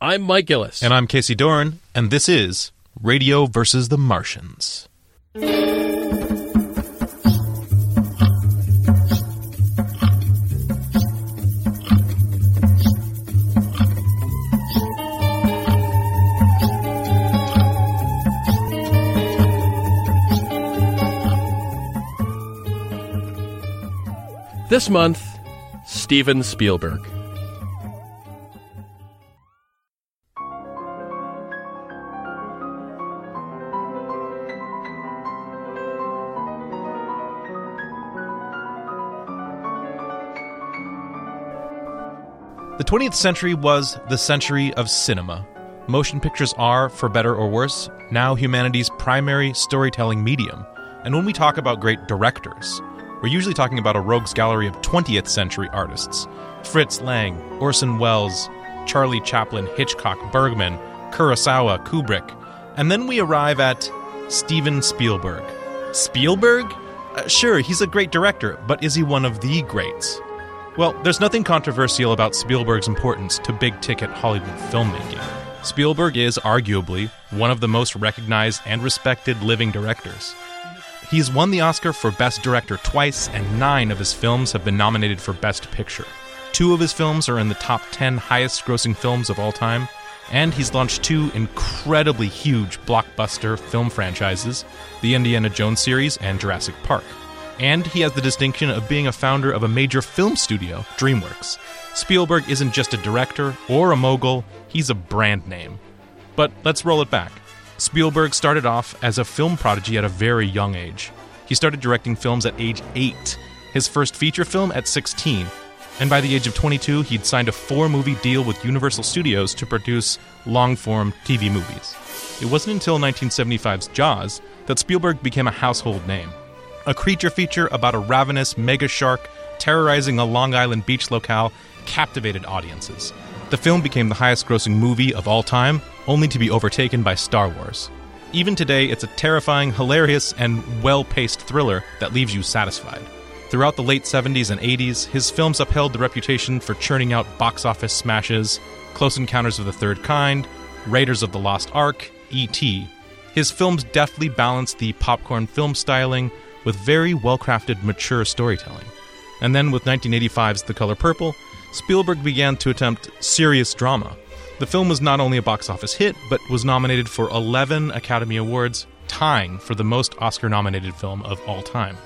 I'm Mike Gillis. And I'm Casey Doran, and this is Radio versus the Martians. This month, Steven Spielberg. 20th century was the century of cinema. Motion pictures are, for better or worse, now humanity's primary storytelling medium. And when we talk about great directors, we're usually talking about a rogues gallery of 20th century artists Fritz Lang, Orson Welles, Charlie Chaplin, Hitchcock, Bergman, Kurosawa, Kubrick. And then we arrive at Steven Spielberg. Spielberg? Uh, sure, he's a great director, but is he one of the greats? Well, there's nothing controversial about Spielberg's importance to big ticket Hollywood filmmaking. Spielberg is arguably one of the most recognized and respected living directors. He's won the Oscar for Best Director twice, and nine of his films have been nominated for Best Picture. Two of his films are in the top 10 highest grossing films of all time, and he's launched two incredibly huge blockbuster film franchises the Indiana Jones series and Jurassic Park and he has the distinction of being a founder of a major film studio, DreamWorks. Spielberg isn't just a director or a mogul, he's a brand name. But let's roll it back. Spielberg started off as a film prodigy at a very young age. He started directing films at age 8, his first feature film at 16, and by the age of 22, he'd signed a four movie deal with Universal Studios to produce long form TV movies. It wasn't until 1975's Jaws that Spielberg became a household name a creature feature about a ravenous mega shark terrorizing a Long Island beach locale captivated audiences. The film became the highest grossing movie of all time, only to be overtaken by Star Wars. Even today, it's a terrifying, hilarious, and well paced thriller that leaves you satisfied. Throughout the late 70s and 80s, his films upheld the reputation for churning out box office smashes Close Encounters of the Third Kind, Raiders of the Lost Ark, E.T. His films deftly balanced the popcorn film styling with very well crafted, mature storytelling. And then with 1985's The Color Purple, Spielberg began to attempt serious drama. The film was not only a box office hit, but was nominated for 11 Academy Awards, tying for the most Oscar nominated film of all time.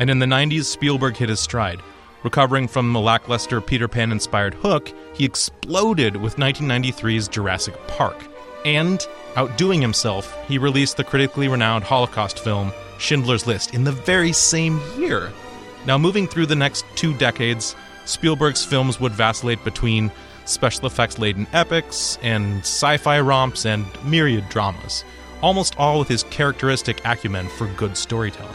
And in the 90s, Spielberg hit his stride. Recovering from the lackluster Peter Pan inspired Hook, he exploded with 1993's Jurassic Park. And, outdoing himself, he released the critically renowned Holocaust film Schindler's List in the very same year. Now, moving through the next two decades, Spielberg's films would vacillate between special effects laden epics and sci fi romps and myriad dramas, almost all with his characteristic acumen for good storytelling.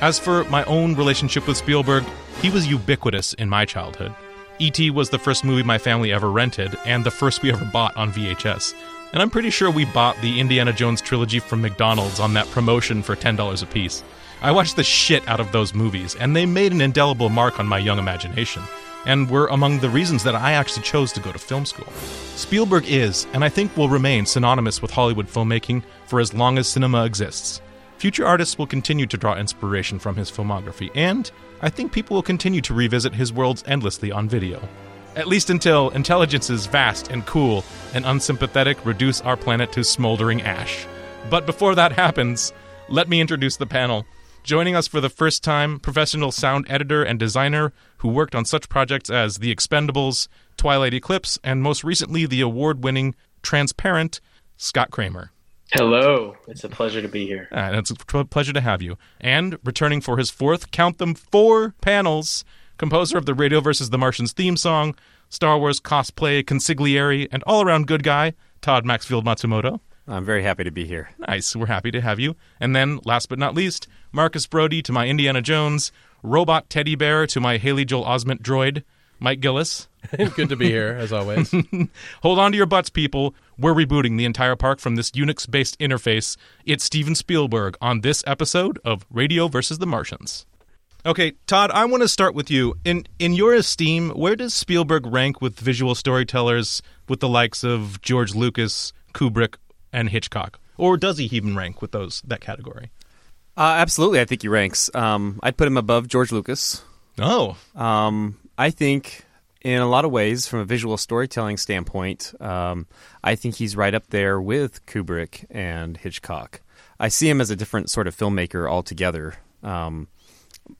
As for my own relationship with Spielberg, he was ubiquitous in my childhood. E.T. was the first movie my family ever rented, and the first we ever bought on VHS and I'm pretty sure we bought the Indiana Jones trilogy from McDonald's on that promotion for $10 a piece. I watched the shit out of those movies, and they made an indelible mark on my young imagination, and were among the reasons that I actually chose to go to film school. Spielberg is, and I think will remain, synonymous with Hollywood filmmaking for as long as cinema exists. Future artists will continue to draw inspiration from his filmography, and I think people will continue to revisit his worlds endlessly on video. At least until intelligences vast and cool and unsympathetic reduce our planet to smoldering ash. But before that happens, let me introduce the panel. Joining us for the first time, professional sound editor and designer who worked on such projects as The Expendables, Twilight Eclipse, and most recently the award winning Transparent, Scott Kramer. Hello. It's a pleasure to be here. Uh, it's a pleasure to have you. And returning for his fourth, count them, four panels, composer of the Radio versus the Martians theme song, Star Wars cosplay consigliere, and all around good guy, Todd Maxfield Matsumoto. I'm very happy to be here. Nice. We're happy to have you. And then, last but not least, Marcus Brody to my Indiana Jones, robot teddy bear to my Haley Joel Osment droid, Mike Gillis. Good to be here, as always. Hold on to your butts, people. We're rebooting the entire park from this Unix based interface. It's Steven Spielberg on this episode of Radio versus the Martians. Okay, Todd, I want to start with you. In in your esteem, where does Spielberg rank with visual storytellers with the likes of George Lucas, Kubrick, and Hitchcock? Or does he even rank with those that category? Uh, absolutely, I think he ranks. Um, I'd put him above George Lucas. Oh, Um, I think, in a lot of ways, from a visual storytelling standpoint, um, I think he's right up there with Kubrick and Hitchcock. I see him as a different sort of filmmaker altogether. Um,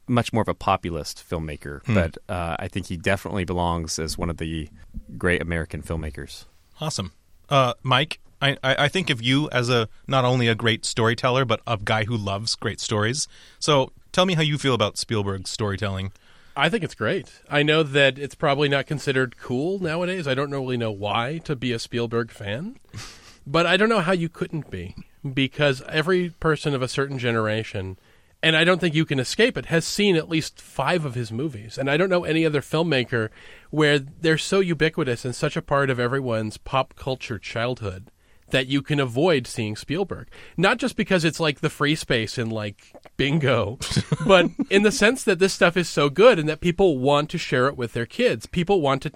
much more of a populist filmmaker, but uh, I think he definitely belongs as one of the great American filmmakers. awesome. Uh, Mike, I, I I think of you as a not only a great storyteller, but a guy who loves great stories. So tell me how you feel about Spielberg's storytelling. I think it's great. I know that it's probably not considered cool nowadays. I don't really know why to be a Spielberg fan, but I don't know how you couldn't be because every person of a certain generation, and I don't think you can escape it, has seen at least five of his movies. And I don't know any other filmmaker where they're so ubiquitous and such a part of everyone's pop culture childhood that you can avoid seeing Spielberg. Not just because it's like the free space in like bingo, but in the sense that this stuff is so good and that people want to share it with their kids. People want to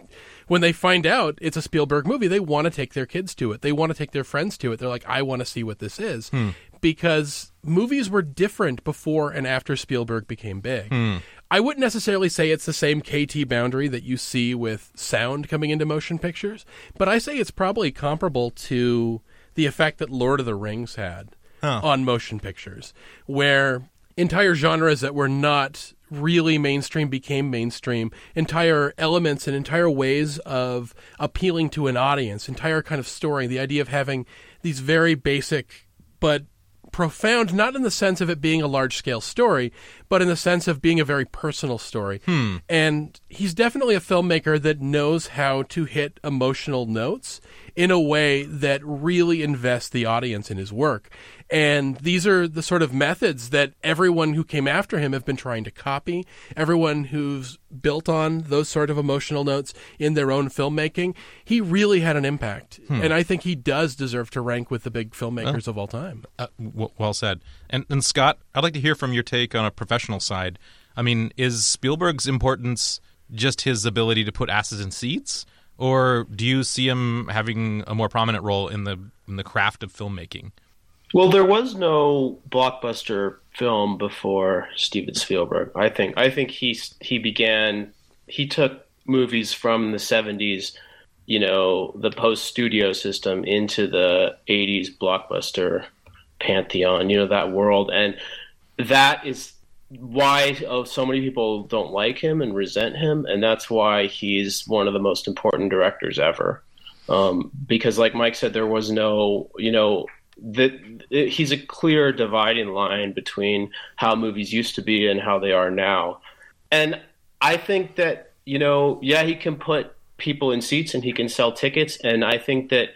when they find out it's a Spielberg movie, they want to take their kids to it. They want to take their friends to it. They're like, I want to see what this is. Hmm. Because movies were different before and after Spielberg became big. Hmm. I wouldn't necessarily say it's the same KT boundary that you see with sound coming into motion pictures, but I say it's probably comparable to the effect that Lord of the Rings had Huh. on motion pictures, where entire genres that were not really mainstream became mainstream, entire elements and entire ways of appealing to an audience, entire kind of story, the idea of having these very basic but profound, not in the sense of it being a large scale story, but in the sense of being a very personal story. Hmm. And he's definitely a filmmaker that knows how to hit emotional notes in a way that really invests the audience in his work. And these are the sort of methods that everyone who came after him have been trying to copy. Everyone who's built on those sort of emotional notes in their own filmmaking. He really had an impact. And I think he does deserve to rank with the big filmmakers of all time. Uh, w- well said. And, and Scott, I'd like to hear from your take on a professional side. I mean, is Spielberg's importance just his ability to put asses in seats, or do you see him having a more prominent role in the in the craft of filmmaking? Well, there was no blockbuster film before Steven Spielberg. I think. I think he he began. He took movies from the '70s, you know, the post studio system into the '80s blockbuster pantheon. You know that world, and that is why oh, so many people don't like him and resent him, and that's why he's one of the most important directors ever. Um, because, like Mike said, there was no, you know, that he's a clear dividing line between how movies used to be and how they are now. And I think that, you know, yeah, he can put people in seats and he can sell tickets. And I think that,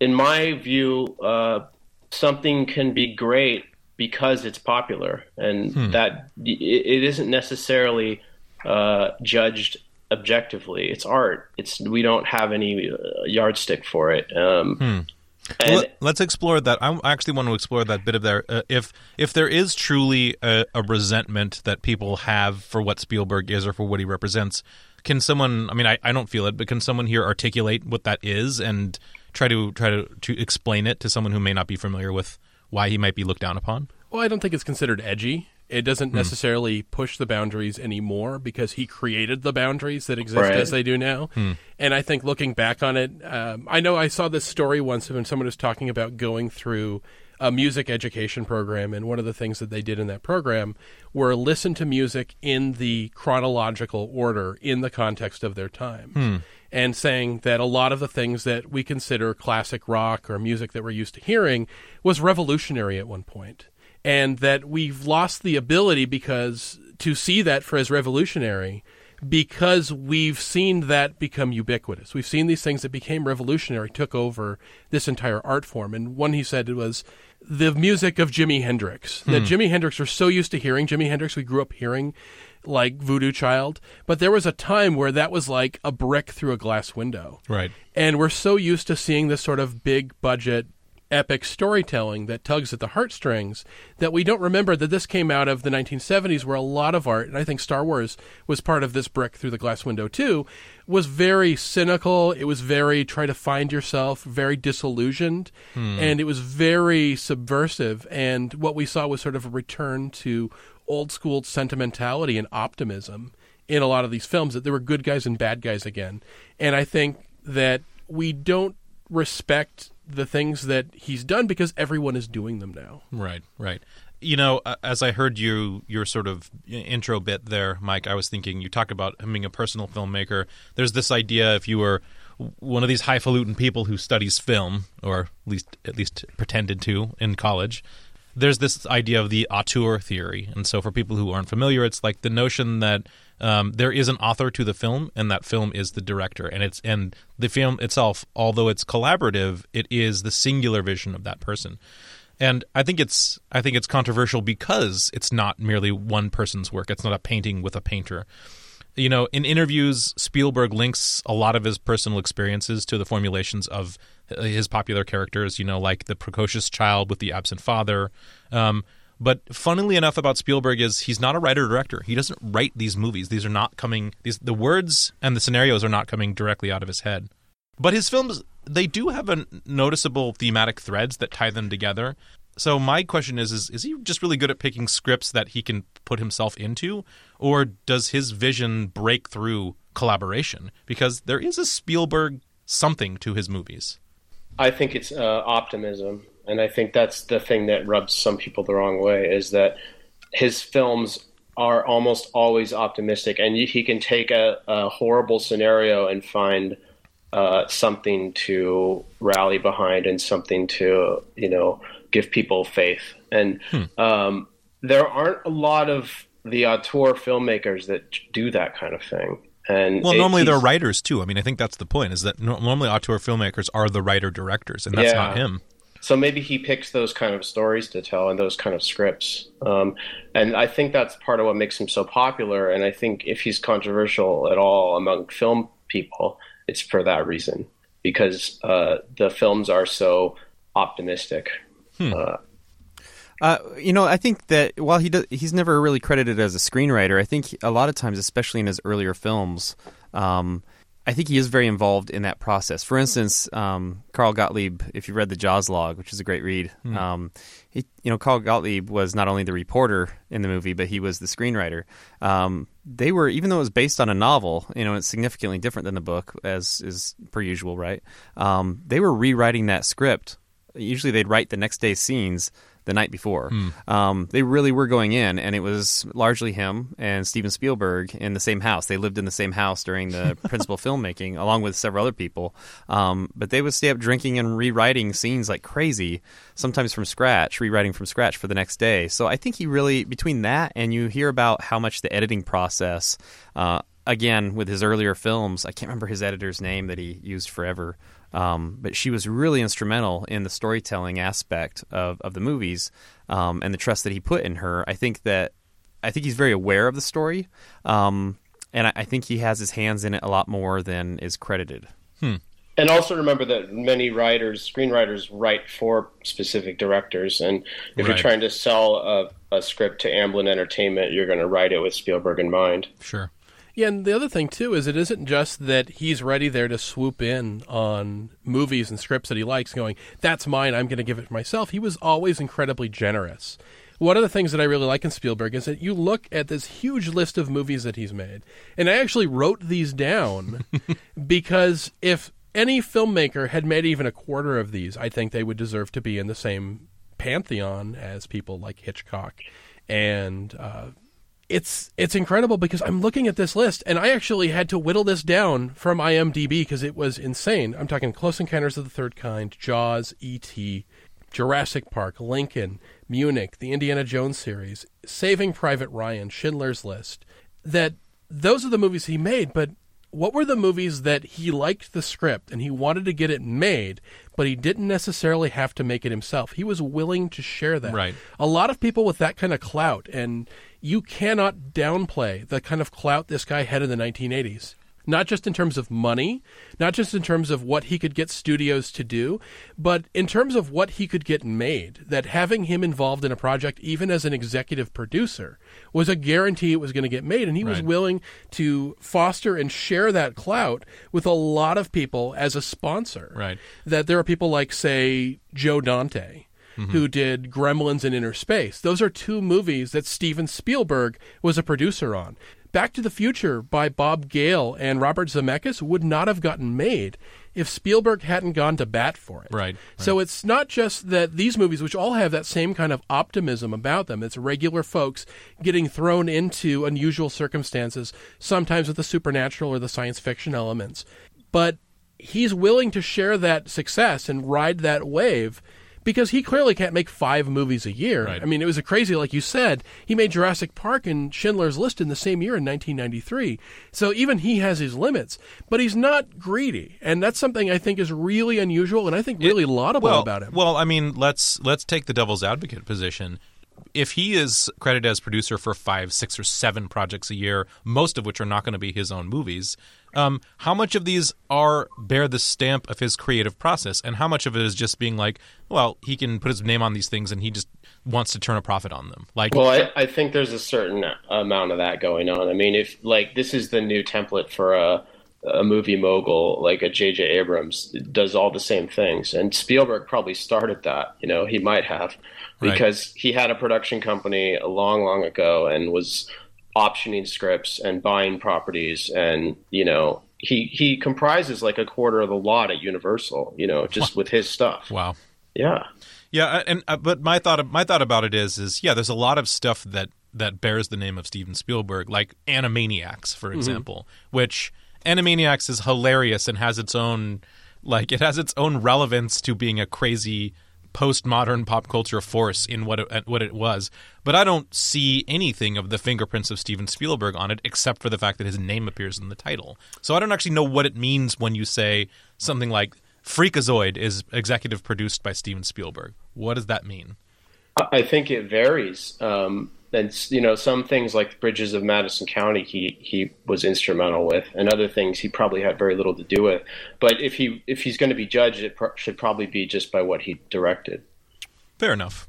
in my view, uh, something can be great because it's popular and that it, isn't necessarily uh, judged objectively. It's art. It's we don't have any uh, yardstick for it. Um, and Well, let's explore that. I actually want to explore that bit of there. Uh, if if there is truly a, a resentment that people have for what Spielberg is or for what he represents, can someone? I mean, I, I don't feel it, but can someone here articulate what that is and try to try to to explain it to someone who may not be familiar with why he might be looked down upon? Well, I don't think it's considered edgy. It doesn't hmm. necessarily push the boundaries anymore because he created the boundaries that exist Right. as they do now. Hmm. And I think looking back on it, um, I know I saw this story once when someone was talking about going through a music education program, and one of the things that they did in that program were listen to music in the chronological order in the context of their time. Hmm. And saying that a lot of the things that we consider classic rock or music that we're used to hearing was revolutionary at one point and that we've lost the ability because to see that for as revolutionary because we've seen that become ubiquitous. We've seen these things that became revolutionary took over this entire art form. And one he said was the music of Jimi Hendrix. That hmm. Jimi Hendrix we're so used to hearing Jimi Hendrix we grew up hearing like Voodoo Child, but there was a time where that was like a brick through a glass window. Right. And we're so used to seeing this sort of big budget epic storytelling that tugs at the heartstrings that we don't remember that this came out of the 1970s where a lot of art and I think Star Wars was part of this brick through the glass window too was very cynical. It was very try to find yourself very disillusioned. Hmm. And it was very subversive. And what we saw was sort of a return to old school sentimentality and optimism in a lot of these films that there were good guys and bad guys again. And I think that we don't respect the things that he's done because everyone is doing them now. Right, right. You know, as I heard you your sort of intro bit there, Mike, I was thinking you talk about him being a personal filmmaker. There's this idea if you were one of these highfalutin people who studies film, or at least at least pretended to in college, there's this idea of the auteur theory. And so, for people who aren't familiar, it's like the notion that um, there is an author to the film, and that film is the director. And it's and the film itself, although it's collaborative, it is the singular vision of that person. And I think it's I think it's controversial because it's not merely one person's work. It's not a painting with a painter. You know, in interviews, Spielberg links a lot of his personal experiences to the formulations of his popular characters. You know, like the precocious child with the absent father. Um, but funnily enough, about Spielberg is he's not a writer director. He doesn't write these movies. These are not coming. These the words and the scenarios are not coming directly out of his head. But his films they do have a noticeable thematic threads that tie them together. So my question is, is is he just really good at picking scripts that he can put himself into, or does his vision break through collaboration? Because there is a Spielberg something to his movies. I think it's uh, optimism, and I think that's the thing that rubs some people the wrong way is that his films are almost always optimistic, and he can take a, a horrible scenario and find uh, something to rally behind and something to you know give people faith. And um, there aren't a lot of the auteur filmmakers that do that kind of thing. And Well, it- normally they're writers too. I mean, I think that's the point. Is that no- normally auteur filmmakers are the writer directors, and that's Yeah. not him. So maybe he picks those kind of stories to tell and those kind of scripts. Um, and I think that's part of what makes him so popular. And I think if he's controversial at all among film people, it's for that reason because uh, the films are so optimistic. Uh, Uh, you know, I think that while he does, he's never really credited as a screenwriter. I think a lot of times, especially in his earlier films, um, I think he is very involved in that process. For instance, um, Carl Gottlieb, if you read the Jaws log, which is a great read, um, he, you know, Carl Gottlieb was not only the reporter in the movie, but he was the screenwriter. Um, they were, even though it was based on a novel, you know, it's significantly different than the book, as is per usual, right? Um, they were rewriting that script. Usually, they'd write the next day's scenes the night before. Um, they really were going in, and it was largely him and Steven Spielberg in the same house. They lived in the same house during the principal filmmaking, along with several other people. Um, but they would stay up drinking and rewriting scenes like crazy, sometimes from scratch, rewriting from scratch for the next day. So I think he really, between that and you hear about how much the editing process, uh, again, with his earlier films, I can't remember his editor's name that he used forever. Um, but she was really instrumental in the storytelling aspect of, of the movies um, and the trust that he put in her. I think that I think he's very aware of the story, um, and I, I think he has his hands in it a lot more than is credited. and also remember that many writers, screenwriters, write for specific directors. And if you're trying to sell a, a script to Amblin Entertainment, you're going to write it with Spielberg in mind. Sure. Yeah, and the other thing too is it isn't just that he's ready there to swoop in on movies and scripts that he likes, going, "That's mine. I'm going to give it myself." He was always incredibly generous. One of the things that I really like in Spielberg is that you look at this huge list of movies that he's made, and I actually wrote these down because if any filmmaker had made even a quarter of these, I think they would deserve to be in the same pantheon as people like Hitchcock and uh, it's it's incredible because I'm looking at this list and I actually had to whittle this down from IMDb because it was insane. I'm talking Close Encounters of the Third Kind, Jaws, E.T., Jurassic Park, Lincoln, Munich, the Indiana Jones series, Saving Private Ryan, Schindler's List. That those are the movies he made, but what were the movies that he liked the script and he wanted to get it made, but he didn't necessarily have to make it himself? He was willing to share that. Right. A lot of people with that kind of clout, and you cannot downplay the kind of clout this guy had in the 1980s. not just in terms of money, not just in terms of what he could get studios to do, but in terms of what he could get made. That having him involved in a project, even as an executive producer, was a guarantee it was going to get made. And he was willing to foster and share that clout with a lot of people as a sponsor. Right. That there are people like, say, Joe Dante. Mm-hmm. Who did Gremlins and Innerspace? Those are two movies that Steven Spielberg was a producer on. Back to the Future by Bob Gale and Robert Zemeckis would not have gotten made if Spielberg hadn't gone to bat for it. Right, So it's not just that these movies, which all have that same kind of optimism about them, it's regular folks getting thrown into unusual circumstances, sometimes with the supernatural or the science fiction elements. But he's willing to share that success and ride that wave because he clearly can't make five movies a year. Right. I mean, it was a crazy, like you said, he made Jurassic Park and Schindler's List in the same year in 1993. So even he has his limits, but he's not greedy. And that's something I think is really unusual and I think really laudable well, about him. Well, I mean, let's let's take the devil's advocate position. If he is credited as producer for five, six, or seven projects a year, most of which are not going to be his own movies, um, how much of these are bear the stamp of his creative process, and how much of it is just being like, well, he can put his name on these things, and he just wants to turn a profit on them? Like, Well, I, I think there's a certain amount of that going on. I mean, if like this is the new template for a a movie mogul like a J.J. Abrams does all the same things, and Spielberg probably started that. You know, he might have Right. because he had a production company a long, long ago and was optioning scripts and buying properties, and you know. He, he comprises like a quarter of the lot at Universal, you know, just with his stuff. wow. Yeah. Yeah, and uh, but my thought my thought about it is is yeah, there's a lot of stuff that that bears the name of Steven Spielberg, like Animaniacs, for example, which Animaniacs is hilarious and has its own like it has its own relevance to being a crazy postmodern pop culture force in what it, what it was. But I don't see anything of the fingerprints of Steven Spielberg on it except for the fact that his name appears in the title. So I don't actually know what it means when you say something like Freakazoid is executive produced by Steven Spielberg. What does that mean? I think it varies. Um, and you know, some things like the bridges of Madison County, he he was instrumental with, and other things he probably had very little to do with. But if he if he's going to be judged, it pro- should probably be just by what he directed. Fair enough.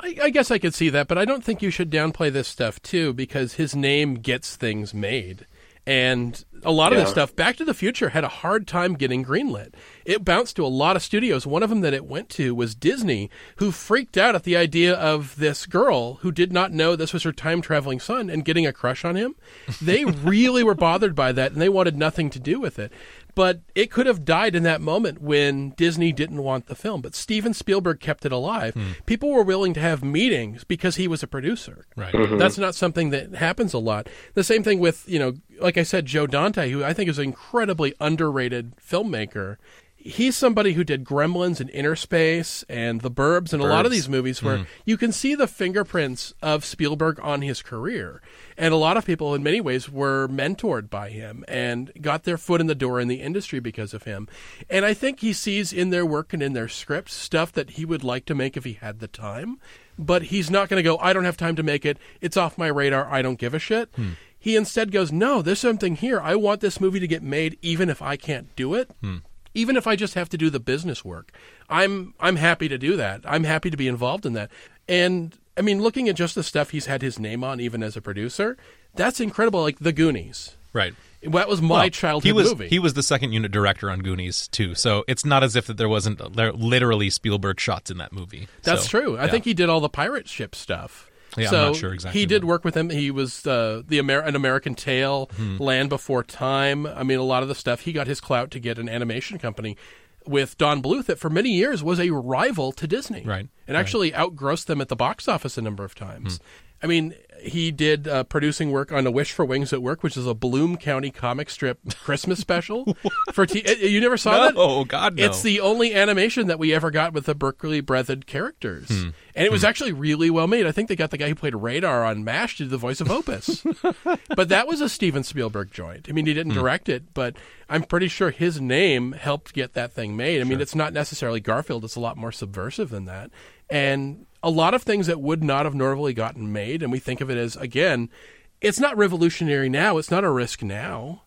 I, I guess I could see that, but I don't think you should downplay this stuff too, because his name gets things made. And a lot of this stuff, Back to the Future had a hard time getting greenlit. It bounced to a lot of studios. One of them that it went to was Disney, who freaked out at the idea of this girl who did not know this was her time traveling son and getting a crush on him. They really were bothered by that and they wanted nothing to do with it. But it could have died in that moment when Disney didn't want the film. But Steven Spielberg kept it alive. Hmm. People were willing to have meetings because he was a producer. Right. Mm-hmm. That's not something that happens a lot. The same thing with, you know, like I said, Joe Dante, who I think is an incredibly underrated filmmaker. He's somebody who did Gremlins and Innerspace and The Burbs and a lot of these movies where hmm. you can see the fingerprints of Spielberg on his career. And a lot of people, in many ways, were mentored by him and got their foot in the door in the industry because of him. And I think he sees in their work and in their scripts stuff that he would like to make if he had the time. But he's not going to go, I don't have time to make it. It's off my radar. I don't give a shit. Hmm. He instead goes, No, there's something here. I want this movie to get made even if I can't do it. Hmm. Even if I just have to do the business work. I'm I'm happy to do that. I'm happy to be involved in that. And I mean, looking at just the stuff he's had his name on even as a producer, that's incredible like The Goonies. Right. That was my Well, childhood he was, movie. He was the second unit director on Goonies too, so it's not as if that there wasn't there literally Spielberg shots in that movie. That's So, true. I yeah. think he did all the pirate ship stuff. Yeah, I'm so not sure exactly, He did work with him. He was uh, the Amer- an American Tale, Hmm. Land Before Time. I mean, a lot of the stuff he got his clout to get an animation company with Don Bluth that for many years was a rival to Disney, Right, And actually outgrossed them at the box office a number of times. Hmm. I mean, he did uh, producing work on A Wish for Wings That Work, which is a Bloom County comic strip Christmas special for T- uh, you never saw that? Oh God, no. It's the only animation that we ever got with the Berkeley Breathed characters. Hmm. And it was actually really well made. I think they got the guy who played Radar on MASH to do the voice of Opus. but that was a Steven Spielberg joint. I mean, he Hmm. didn't direct it, but I'm pretty sure his name helped get that thing made. I mean, it's not necessarily Garfield, it's a lot more subversive than that. And a lot of things that would not have normally gotten made, and we think of it as, again, it's not revolutionary now, it's not a risk now.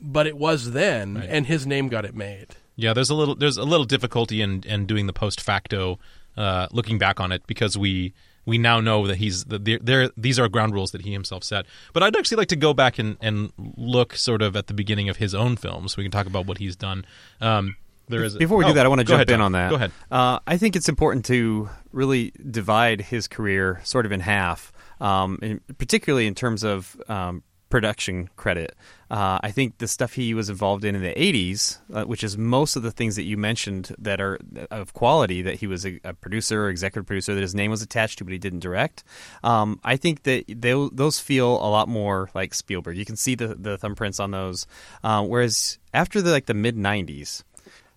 but it was then, and his name got it made. Yeah, there's a little there's a little difficulty in in doing the post facto uh, looking back on it because we we now know that he's the, there. These are ground rules that he himself set. But I'd actually like to go back and and look sort of at the beginning of his own films. So we can talk about what he's done. Um, there is Before we oh, do that, I want to jump ahead, in Tom. on that. Go ahead. Uh, I think it's important to really divide his career sort of in half, um, and particularly in terms of um, production credit. Uh, I think the stuff he was involved in in the 80s, uh, which is most of the things that you mentioned that are of quality, that he was a, a producer, executive producer, that his name was attached to, but he didn't direct. Um, I think that they, those feel a lot more like Spielberg. You can see the, the thumbprints on those. Uh, whereas after the like the mid 90s,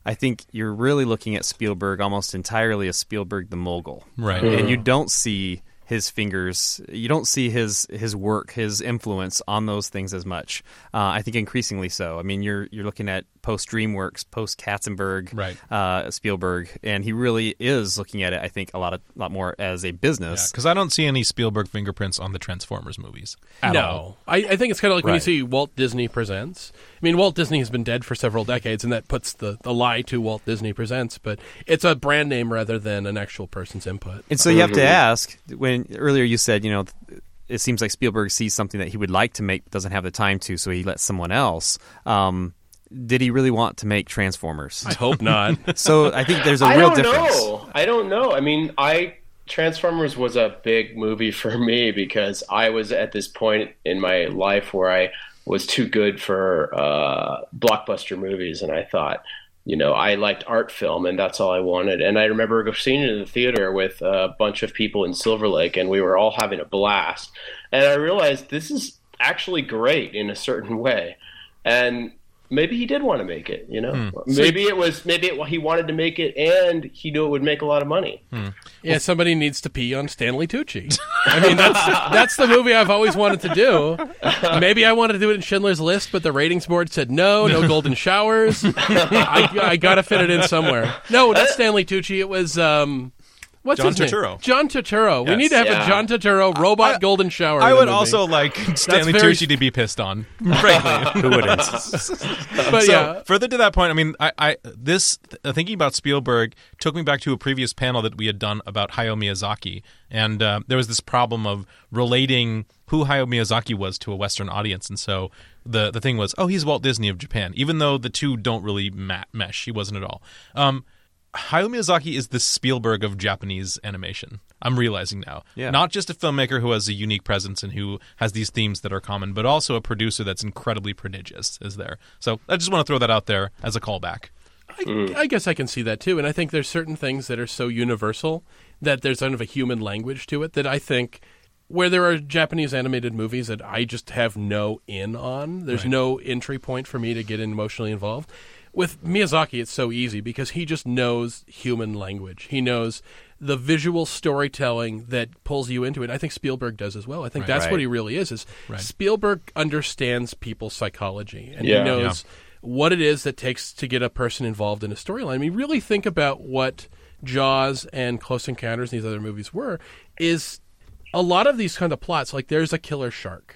I think you're really looking at Spielberg almost entirely as Spielberg the mogul, Right. And you don't see his fingers, you don't see his his work, his influence on those things as much. Uh, I think increasingly so. I mean, you're you're looking at post DreamWorks, post Katzenberg, Right. uh, Spielberg, and he really is looking at it. I think a lot of lot more as a business. Because I don't see any Spielberg fingerprints on the Transformers movies at no, all. I, I think it's kind of like when you see Walt Disney Presents. I mean, Walt Disney has been dead for several decades, and that puts the, the lie to Walt Disney Presents, but it's a brand name rather than an actual person's input. And so you have to ask when earlier you said, you know, it seems like Spielberg sees something that he would like to make but doesn't have the time to, so he lets someone else. Um, did he really want to make Transformers? I hope not. so I think there's a I real don't difference. know. I don't know. I mean, I Transformers was a big movie for me because I was at this point in my life where I was too good for uh, blockbuster movies, and I thought, you know, I liked art film, and that's all I wanted. And I remember seeing it in the theater with a bunch of people in Silver Lake, and we were all having a blast. And I realized this is actually great in a certain way, and maybe he did want to make it. You know, maybe it was maybe it, he wanted to make it, and he knew it would make a lot of money. yeah, somebody needs to pee on Stanley Tucci. I mean, that's that's the movie I've always wanted to do. Maybe I wanted to do it in Schindler's List, but the ratings board said no, no golden showers. I, I got to fit it in somewhere. No, not Stanley Tucci. It was um, what's John his name? Turturro. John Turturro. We Yes. need to have Yeah. a John Turturro robot I- golden shower. I in the would movie. also like Stanley very- Tucci to be pissed on. Frankly, Who wouldn't? but so yeah, further to that point, I mean, I, I this uh, thinking about Spielberg took me back to a previous panel that we had done about Hayao Miyazaki, and uh, there was this problem of relating who Hayao Miyazaki was to a Western audience, and so the the thing was, oh, he's Walt Disney of Japan, even though the two don't really ma- mesh. He wasn't at all. Um, Hayao Miyazaki is the Spielberg of Japanese animation. I'm realizing now. Yeah. Not just a filmmaker who has a unique presence and who has these themes that are common, but also a producer that's incredibly prodigious is there. So I just want to throw that out there as a callback. I, I guess I can see that too. And I think there's certain things that are so universal that there's kind of a human language to it that I think where there are Japanese animated movies that I just have no in on, there's no entry point for me to get emotionally involved. With Miyazaki, it's so easy because he just knows human language. He knows the visual storytelling that pulls you into it. I think Spielberg does as well. I think Right. that's what he really is. Is Spielberg understands people's psychology and Yeah. he knows what it is that takes to get a person involved in a storyline. I mean, really think about what Jaws and Close Encounters and these other movies were. Is a lot of these kind of plots like there's a killer shark,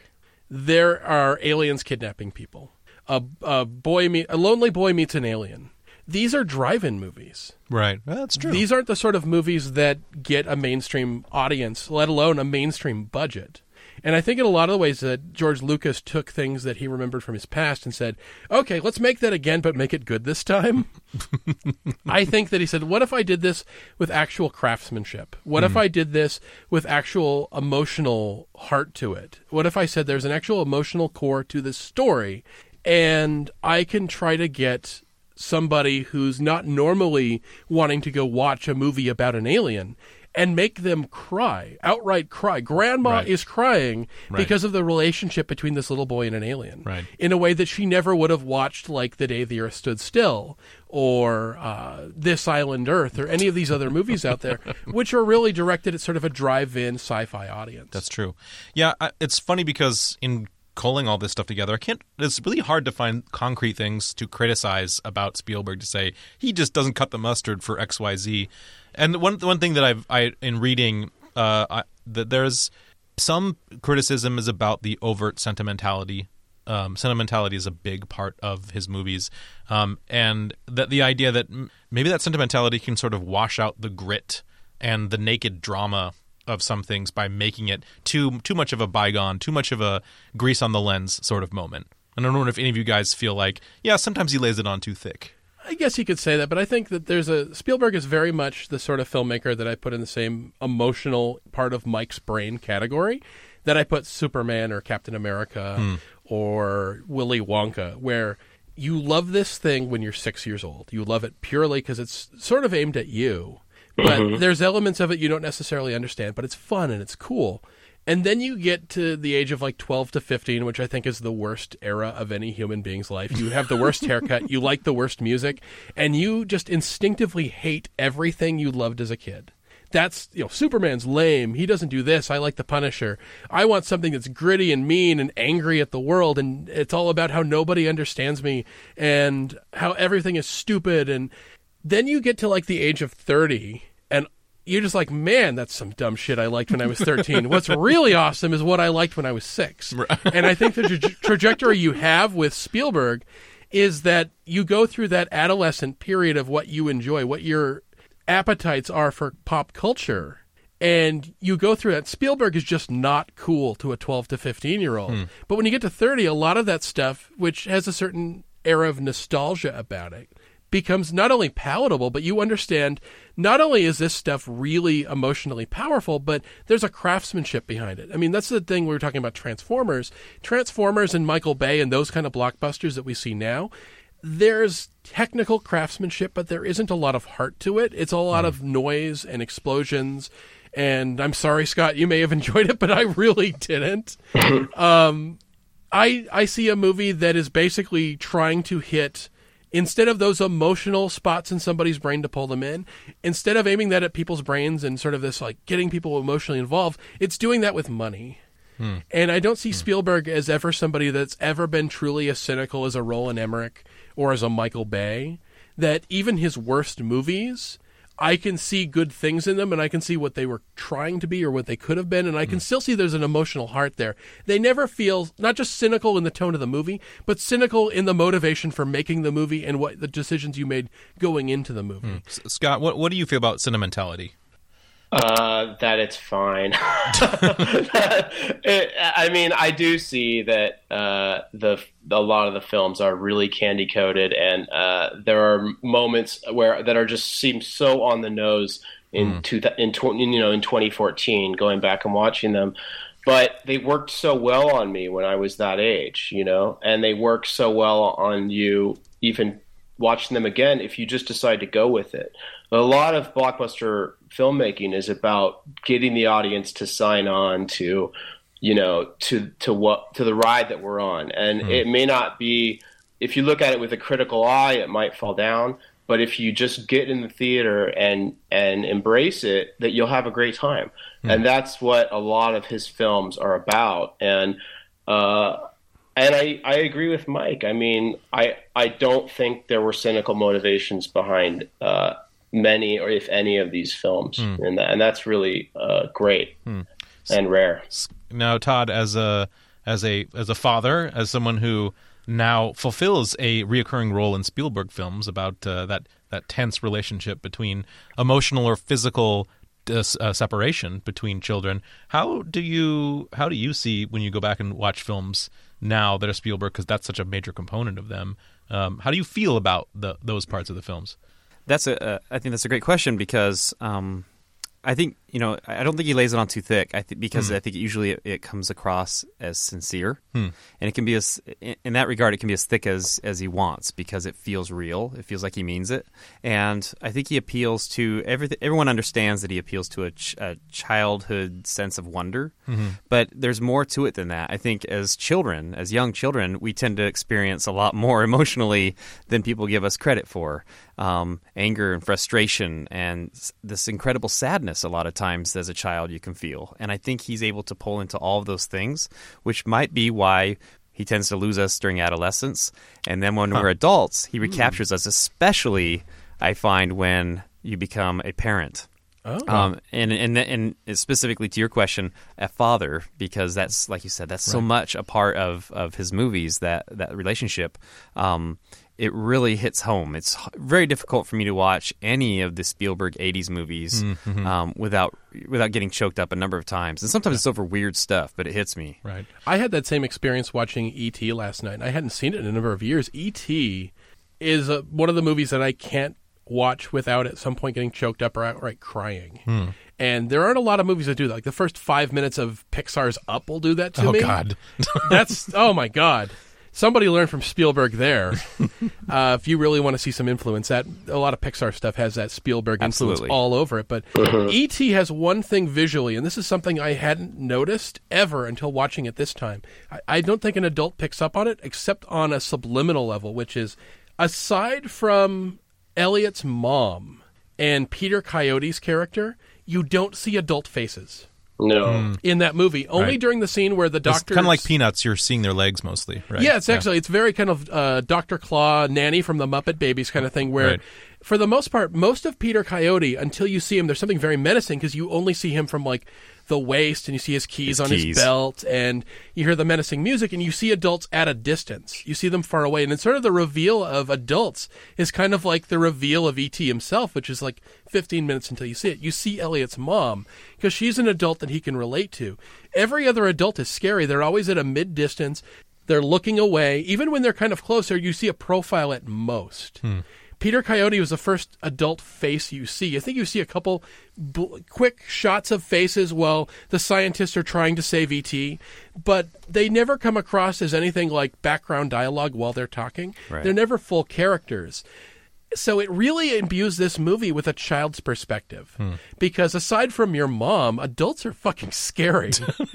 there are aliens kidnapping people, a, a boy meet, a lonely boy meets an alien. These are drive-in movies. Right. that's true. These aren't the sort of movies that get a mainstream audience, let alone a mainstream budget. And I think in a lot of the ways that George Lucas took things that he remembered from his past and said, okay, let's make that again, but make it good this time. I think that he said, what if I did this with actual craftsmanship? What if hmm. I did this with actual emotional heart to it? What if I said there's an actual emotional core to this story and I can try to get somebody who's not normally wanting to go watch a movie about an alien and make them cry, outright cry. Grandma Right. is crying because of the relationship between this little boy and an alien Right. in a way that she never would have watched, like The Day the Earth Stood Still or uh, This Island Earth or any of these other movies out there, which are really directed at sort of a drive in sci fi audience. That's true. Yeah, I, it's funny because in culling all this stuff together, I can't. It's really hard to find concrete things to criticize about Spielberg to say he just doesn't cut the mustard for X, Y, Z. And one one thing that I've I in reading uh, I, that there's some criticism is about the overt sentimentality um, sentimentality is a big part of his movies, um, and that the idea that maybe that sentimentality can sort of wash out the grit and the naked drama of some things by making it too too much of a bygone, too much of a grease on the lens sort of moment. And I don't know if any of you guys feel like, yeah, sometimes he lays it on too thick. I guess you could say that, but I think that there's a Spielberg is very much the sort of filmmaker that I put in the same emotional part of Mike's brain category that I put Superman or Captain America hmm. or Willy Wonka, where you love this thing when you're six years old. You love it purely because it's sort of aimed at you, but mm-hmm. there's elements of it you don't necessarily understand, but it's fun and it's cool. And then you get to the age of like 12 to 15, which I think is the worst era of any human being's life. You have the worst haircut, you like the worst music, and you just instinctively hate everything you loved as a kid. That's, you know, Superman's lame. He doesn't do this. I like the Punisher. I want something that's gritty and mean and angry at the world. And it's all about how nobody understands me and how everything is stupid. And then you get to like the age of 30 and you're just like, man, that's some dumb shit I liked when I was 13. What's really awesome is what I liked when I was six. and I think the tra- trajectory you have with Spielberg is that you go through that adolescent period of what you enjoy, what your appetites are for pop culture. And you go through that. Spielberg is just not cool to a 12 to 15 year old. Hmm. But when you get to 30, a lot of that stuff, which has a certain era of nostalgia about it, becomes not only palatable, but you understand not only is this stuff really emotionally powerful, but there's a craftsmanship behind it. I mean, that's the thing we were talking about Transformers. Transformers and Michael Bay and those kind of blockbusters that we see now, there's technical craftsmanship, but there isn't a lot of heart to it. It's a lot of noise and explosions. And I'm sorry, Scott, you may have enjoyed it, but I really didn't. um, I I see a movie that is basically trying to hit instead of those emotional spots in somebody's brain to pull them in, instead of aiming that at people's brains and sort of this like getting people emotionally involved, it's doing that with money. Hmm. And I don't see hmm. Spielberg as ever somebody that's ever been truly as cynical as a Roland Emmerich or as a Michael Bay. That even his worst movies, I can see good things in them and I can see what they were trying to be or what they could have been. And I can mm. still see there's an emotional heart there. They never feel not just cynical in the tone of the movie, but cynical in the motivation for making the movie and what the decisions you made going into the movie. Mm. S- Scott, what what do you feel about sentimentality? Uh, that it's fine. It- I mean, I do see that uh, the a lot of the films are really candy coated, and uh, there are moments where that are just seem so on the nose in two in tw- you know in 2014. Going back and watching them, but they worked so well on me when I was that age, you know, and they work so well on you even watching them again if you just decide to go with it. A lot of blockbuster filmmaking is about getting the audience to sign on to, you know, to to what to the ride that we're on, and it may not be. If you look at it with a critical eye, it might fall down. But if you just get in the theater and and embrace it, that you'll have a great time, and that's what a lot of his films are about. And uh, and I, I agree with Mike. I mean, I I don't think there were cynical motivations behind uh, many or if any of these films, and that, and that's really uh, great and rare. Now, Todd, as a as a as a father, as someone who now fulfills a reoccurring role in Spielberg films about uh, that that tense relationship between emotional or physical dis, uh, separation between children. How do you how do you see when you go back and watch films now that are Spielberg because that's such a major component of them? Um, how do you feel about the, those parts of the films? That's a. Uh, I think that's a great question because um, I think you know I don't think he lays it on too thick. I think because hmm. I think usually it, it comes across as sincere, hmm. and it can be as in that regard it can be as thick as as he wants because it feels real. It feels like he means it, and I think he appeals to everything. Everyone understands that he appeals to a, ch- a childhood sense of wonder, mm-hmm. but there's more to it than that. I think as children, as young children, we tend to experience a lot more emotionally than people give us credit for. Um, anger and frustration and this incredible sadness a lot of times as a child you can feel. And I think he's able to pull into all of those things, which might be why he tends to lose us during adolescence. And then when we're adults, he recaptures us, especially, I find, when you become a parent. Oh. Um, and, and and specifically to your question, a father, because that's like you said, that's so much a part of, of his movies that that relationship. Um, it really hits home. It's very difficult for me to watch any of the Spielberg '80s movies um, without without getting choked up a number of times. And sometimes it's over weird stuff, but it hits me. Right. I had that same experience watching E.T. last night. and I hadn't seen it in a number of years. E.T. is uh one of the movies that I can't watch without at some point getting choked up or outright crying. Hmm. And there aren't a lot of movies that do that. Like the first five minutes of Pixar's Up will do that to Oh me. God. That's oh my god. Somebody learned from Spielberg there. uh, if you really want to see some influence, that a lot of Pixar stuff has that Spielberg influence Absolutely. all over it. But E.T. has one thing visually, and this is something I hadn't noticed ever until watching it this time. I, I don't think an adult picks up on it, except on a subliminal level, which is aside from Elliot's mom and Peter Coyote's character, you don't see adult faces No. in that movie. Only Right. during the scene where the doctor kind of like Peanuts. You're seeing their legs mostly, right? yeah, it's actually it's very kind of uh, Doctor Claw, Nanny from the Muppet Babies kind of thing. Where, Right. for the most part, most of Peter Coyote, until you see him, there's something very menacing because you only see him from like the waist, and you see his keys His on keys. his belt, and you hear the menacing music, and you see adults at a distance. You see them far away, and it's sort of the reveal of adults is kind of like the reveal of ET himself, which is like 15 minutes until you see it. You see Elliot's mom because she's an adult that he can relate to. Every other adult is scary. They're always at a mid distance. They're looking away. Even when they're kind of closer, you see a profile at most. Hmm. Peter Coyote was the first adult face you see. I think you see a couple bl- quick shots of faces while the scientists are trying to save ET, but they never come across as anything like background dialogue while they're talking. Right. They're never full characters. So it really imbues this movie with a child's perspective. Hmm. Because aside from your mom, adults are fucking scary.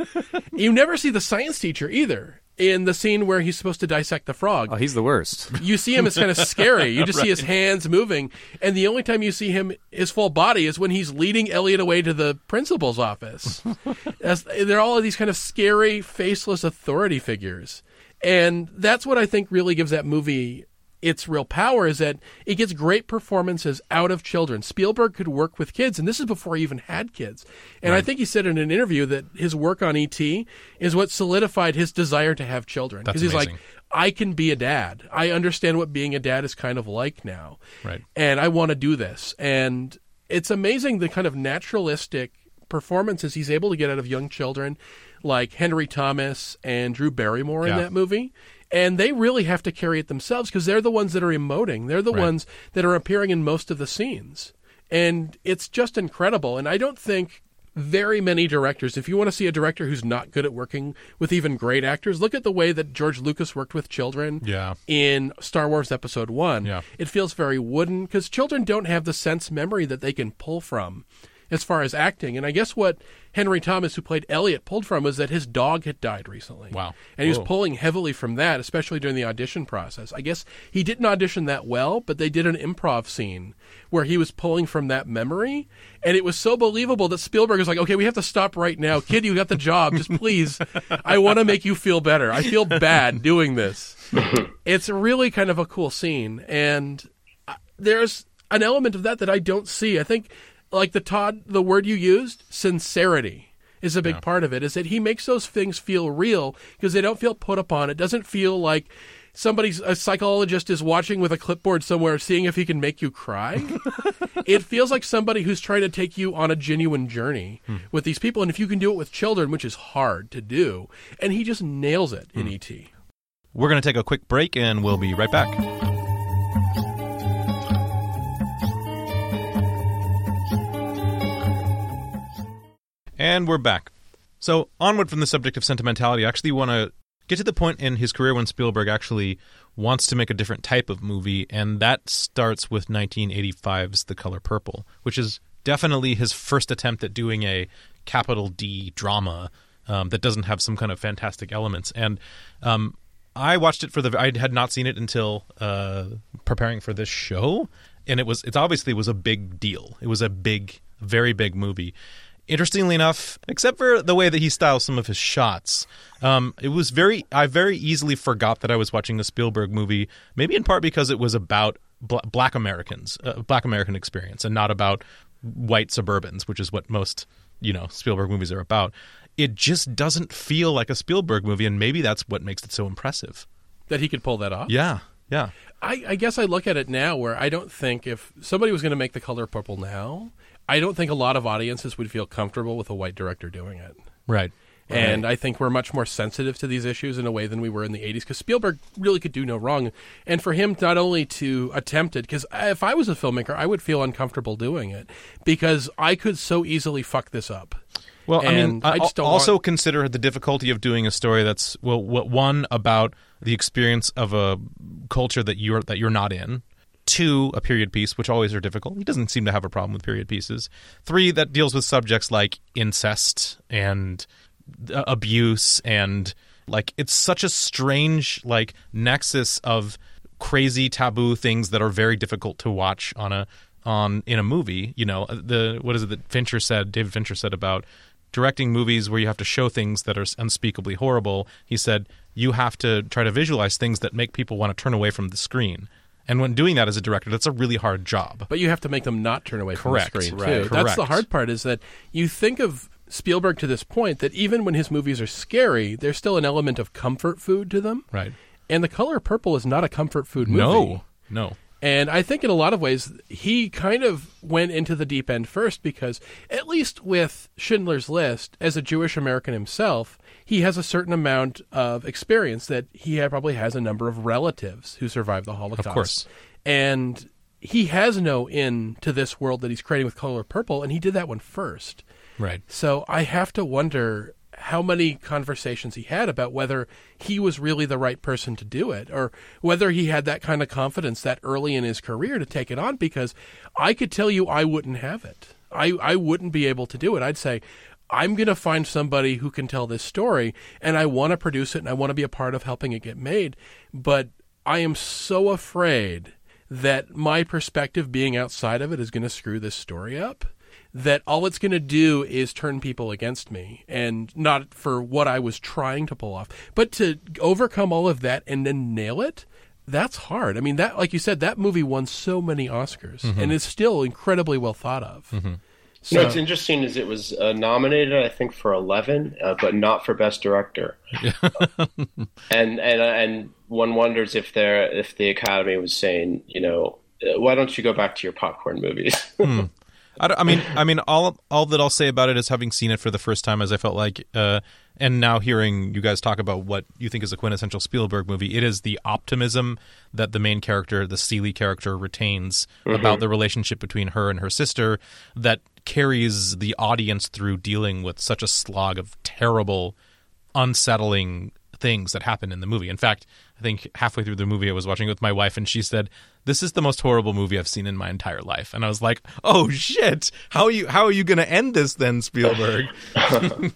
you never see the science teacher either in the scene where he's supposed to dissect the frog Oh, he's the worst. you see him as kind of scary. You just see his hands moving, and the only time you see him his full body is when he's leading Elliot away to the principal's office. As, they're all of these kind of scary, faceless authority figures, and that's what I think really gives that movie its real power is that it gets great performances out of children. Spielberg could work with kids, and this is before he even had kids. And I think he said in an interview that his work on ET is what solidified his desire to have children. That's he's like. I can be a dad. I understand what being a dad is kind of like now. Right. And I want to do this. And it's amazing the kind of naturalistic performances he's able to get out of young children like Henry Thomas and Drew Barrymore in Yeah. that movie. And they really have to carry it themselves because they're the ones that are emoting. They're the Right. ones that are appearing in most of the scenes. And it's just incredible. And I don't think very many directors, if you want to see a director who's not good at working with even great actors, look at the way that George Lucas worked with children Yeah. in Star Wars Episode 1. Yeah. It feels very wooden because children don't have the sense memory that they can pull from as far as acting. And I guess what Henry Thomas, who played Elliot, pulled from was that his dog had died recently. Wow. And he was Whoa. pulling heavily from that, especially during the audition process. I guess he didn't audition that well, but they did an improv scene where he was pulling from that memory. And it was so believable that Spielberg was like, okay, we have to stop right now. Kid, you got the job. Just please, I want to make you feel better. I feel bad doing this. it's really kind of a cool scene. And uh, there's an element of that that I don't see. I think, like the Todd, the word you used, sincerity is a big part of it. Is that he makes those things feel real because they don't feel put upon. It doesn't feel like somebody's a psychologist is watching with a clipboard somewhere, seeing if he can make you cry. it feels like somebody who's trying to take you on a genuine journey hmm. with these people, and if you can do it with children, which is hard to do, and he just nails it in hmm. E ET. We're going to take a quick break and we'll be right back. And we're back. So, onward from the subject of sentimentality, I actually want to get to the point in his career when Spielberg actually wants to make a different type of movie, and that starts with 1985's The Color Purple, which is definitely his first attempt at doing a capital D drama um, that doesn't have some kind of fantastic elements. And um, I watched it for the. I had not seen it until uh, preparing for this show, and it was. It obviously was a big deal. It was a big, very big movie. Interestingly enough, except for the way that he styles some of his shots, um, it was very. I very easily forgot that I was watching a Spielberg movie. Maybe in part because it was about bl- Black Americans, uh, Black American experience, and not about white suburbans, which is what most you know Spielberg movies are about. It just doesn't feel like a Spielberg movie, and maybe that's what makes it so impressive. That he could pull that off. Yeah, yeah. I, I guess I look at it now where I don't think if somebody was going to make the color purple now, I don't think a lot of audiences would feel comfortable with a white director doing it. Right. And I think we're much more sensitive to these issues in a way than we were in the 80s because Spielberg really could do no wrong. And for him not only to attempt it, because if I was a filmmaker, I would feel uncomfortable doing it because I could so easily fuck this up. Well, I mean, I I just don't also want- consider the difficulty of doing a story that's well, one about the experience of a culture that you're that you're not in. Two, a period piece, which always are difficult. He doesn't seem to have a problem with period pieces. Three, that deals with subjects like incest and uh, abuse and like it's such a strange like nexus of crazy taboo things that are very difficult to watch on a on in a movie you know the what is it that fincher said david fincher said about directing movies where you have to show things that are unspeakably horrible he said you have to try to visualize things that make people want to turn away from the screen and when doing that as a director that's a really hard job But you have to make them not turn away Correct. from the screen, Right. too. That's the hard part is that you think of Spielberg to this point that even when his movies are scary, there's still an element of comfort food to them. right And The Color Purple is not a comfort food movie. no no And I think in a lot of ways, he kind of went into the deep end first because, at least with Schindler's List, as a Jewish American himself, he has a certain amount of experience that he had, probably has a number of relatives who survived the Holocaust. Of course. And he has no in to this world that he's creating with Color Purple, and he did that one first. right So I have to wonder how many conversations he had about whether he was really the right person to do it or whether he had that kind of confidence that early in his career to take it on because I could tell you I wouldn't have it. I, I wouldn't be able to do it. I'd say, I'm going to find somebody who can tell this story and I want to produce it and I want to be a part of helping it get made. But I am so afraid that my perspective being outside of it is going to screw this story up that all it's going to do is turn people against me and not for what I was trying to pull off. But to overcome all of that and then nail it, that's hard. I mean, that, like you said, that movie won so many Oscars mm-hmm. and is still incredibly well thought of. Mm-hmm. You know, what's interesting is it was uh, nominated, I think, for eleven, uh, but not for best director. and and and one wonders if there if the Academy was saying, you know, uh, why don't you go back to your popcorn movies? I, I mean, I mean, all all that I'll say about it is having seen it for the first time, as I felt like, uh, and now hearing you guys talk about what you think is a quintessential Spielberg movie. It is the optimism that the main character, the Celie character, retains about the relationship between her and her sister that carries the audience through dealing with such a slog of terrible, unsettling things that happen in the movie. In fact, I think halfway through the movie, I was watching it with my wife, and she said, "This is the most horrible movie I've seen in my entire life." And I was like, "Oh shit! How are you? How are you going to end this then, Spielberg?"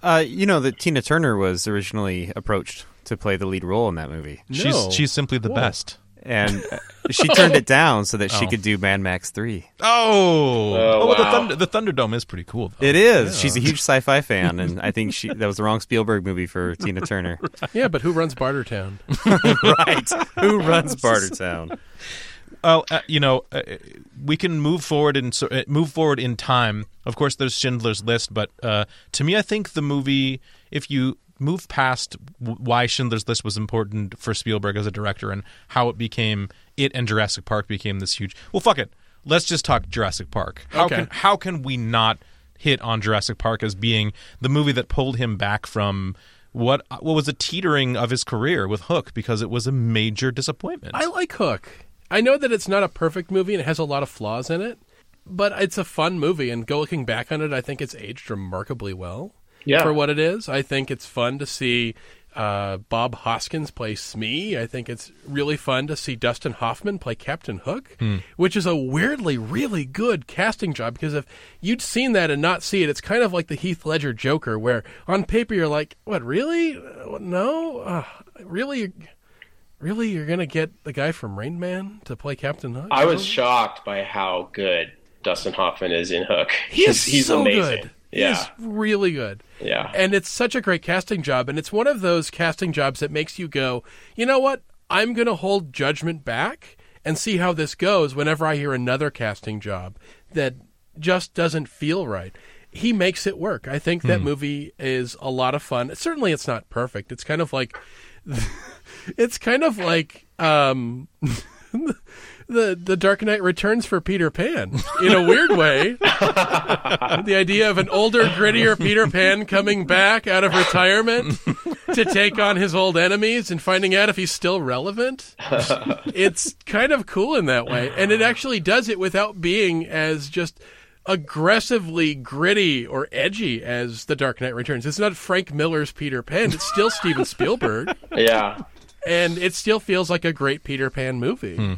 Uh, you know that Tina Turner was originally approached to play the lead role in that movie, No. She's she's simply the Whoa. best. And she turned it down so that she Oh. could do Mad Max Three. Oh, Oh, well, the. Thunder, the Thunderdome is pretty cool. Though. It is. She's a huge sci-fi fan, and I think she that was the wrong Spielberg movie for Tina Turner. Yeah, but who runs Bartertown? right? Who runs Bartertown? Well, uh, you know, uh, we can move forward and uh, move forward in time. Of course, there's Schindler's List, but uh, to me, I think the movie, if you move past why Schindler's List was important for Spielberg as a director and how it became it and Jurassic Park became this huge. Well, fuck it. Let's just talk Jurassic Park. How Okay. can how can we not hit on Jurassic Park as being the movie that pulled him back from what what was a teetering of his career with Hook because it was a major disappointment. I like Hook. I know that it's not a perfect movie and it has a lot of flaws in it, but it's a fun movie. And go looking back on it, I think it's aged remarkably well Yeah. for what it is. I think it's fun to see uh, Bob Hoskins play Smee. I think it's really fun to see Dustin Hoffman play Captain Hook, which is a weirdly really good casting job. Because if you'd seen that and not see it, it's kind of like the Heath Ledger Joker, where on paper you're like, "What really? Uh, No, uh, really." Really, you're gonna get the guy from Rain Man to play Captain Hook? I was shocked by how good Dustin Hoffman is in Hook. He is he's, he's so amazing. good. Yeah, He is really good. yeah. And it's such a great casting job. And it's one of those casting jobs that makes you go, you know what? I'm going to hold judgment back and see how this goes whenever I hear another casting job that just doesn't feel right. He makes it work. I think that movie is a lot of fun. Certainly, it's not perfect. It's kind of like, it's kind of like um, the the Dark Knight Returns for Peter Pan in a weird way. the idea of an older, grittier Peter Pan coming back out of retirement to take on his old enemies and finding out if he's still relevant. It's kind of cool in that way, and it actually does it without being as just aggressively gritty or edgy as The Dark Knight Returns. It's not Frank Miller's Peter Pan. It's still Steven Spielberg, Yeah. and it still feels like a great Peter Pan movie. Hmm.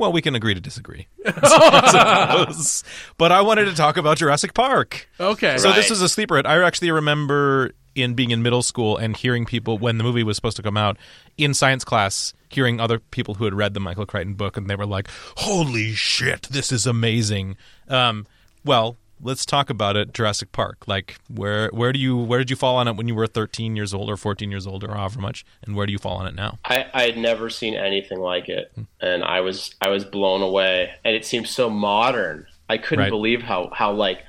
Well, we can agree to disagree. I suppose. but I wanted to talk about Jurassic Park. Okay. So this Right. is a sleeper hit. I actually remember in being in middle school and hearing people when the movie was supposed to come out in science class, hearing other people who had read the Michael Crichton book, and they were like, "Holy shit, this is amazing!" Um, well, let's talk about it. Jurassic Park. Like, where where do you where did you fall on it when you were 13 years old or 14 years old or however much, and where do you fall on it now? I, I had never seen anything like it, and I was I was blown away. And it seemed so modern. I couldn't Right. believe how how like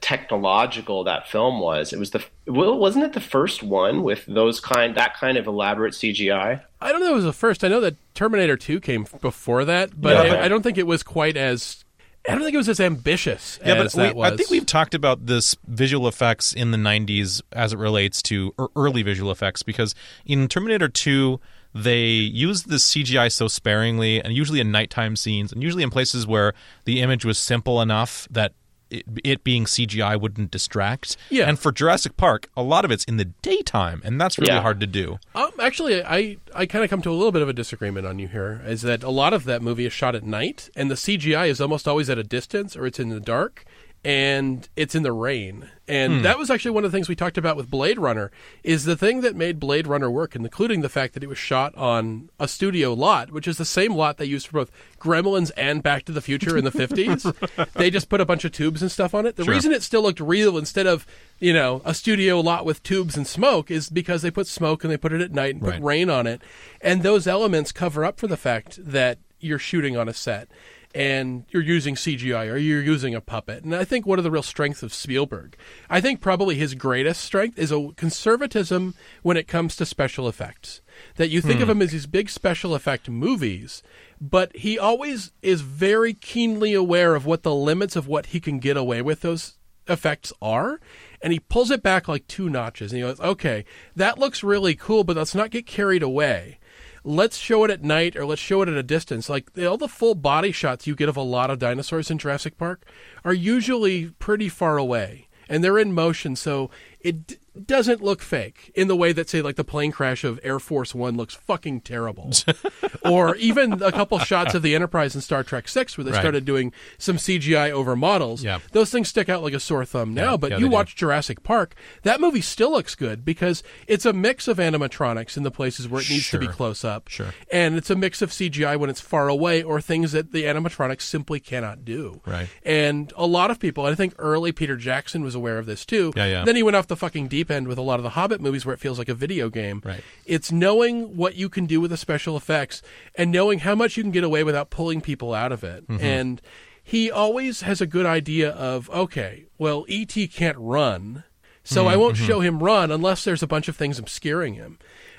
technological that film was. It was the well, wasn't it the first one with those kind that kind of elaborate CGI? I don't know if it was the first. I know that Terminator 2 came before that, but Yeah. I, I don't think it was quite as. I don't think it was as ambitious Yeah, as but we, was. I think we've talked about this visual effects in the 90s as it relates to early visual effects because in Terminator 2 they use the CGI so sparingly and usually in nighttime scenes and usually in places where the image was simple enough that it, it being CGI wouldn't distract. Yeah. And for Jurassic Park, a lot of it's in the daytime and that's really Yeah. hard to do. Um, actually, I, I kind of come to a little bit of a disagreement on you here. Is that a lot of that movie is shot at night, and the CGI is almost always at a distance, or it's in the dark, and it's in the rain. And hmm. that was actually one of the things we talked about with Blade Runner. Is the thing that made Blade Runner work, including the fact that it was shot on a studio lot, which is the same lot they used for both Gremlins and Back to the Future in the fifties. they just put a bunch of tubes and stuff on it. The Sure. reason it still looked real instead of you know a studio lot with tubes and smoke is because they put smoke and they put it at night and put rain on it, and those elements cover up for the fact that you're shooting on a set and you're using CGI or you're using a puppet. And I think one of the real strengths of Spielberg, I think probably his greatest strength is a conservatism when it comes to special effects. That you think of hmm. him as these big special effect movies, but he always is very keenly aware of what the limits of what he can get away with those effects are and he pulls it back like two notches and he goes okay that looks really cool but let's not get carried away let's show it at night or let's show it at a distance. Like all the full body shots you get of a lot of dinosaurs in Jurassic Park are usually pretty far away and they're in motion so it doesn't look fake in the way that say like the plane crash of Air Force 1 looks fucking terrible or even a couple shots of the Enterprise in Star Trek 6 where they Right. started doing some CGI over models Yeah. those things stick out like a sore thumb now, Yeah, but yeah, you they do. watch Jurassic Park, that movie still looks good because it's a mix of animatronics in the places where it needs to be close up. Sure. And it's a mix of CGI when it's far away or things that the animatronics simply cannot do. Right. And a lot of people, and I think early Peter Jackson was aware of this too. Yeah, yeah. Then he went off the fucking deep end with a lot of the Hobbit movies where it feels like a video game. Right. It's knowing what you can do with the special effects and knowing how much you can get away without pulling people out of it. Mm-hmm. And he always has a good idea of, okay, well, ET can't run, so I Mm-hmm. won't show him run unless there's a bunch of things obscuring him.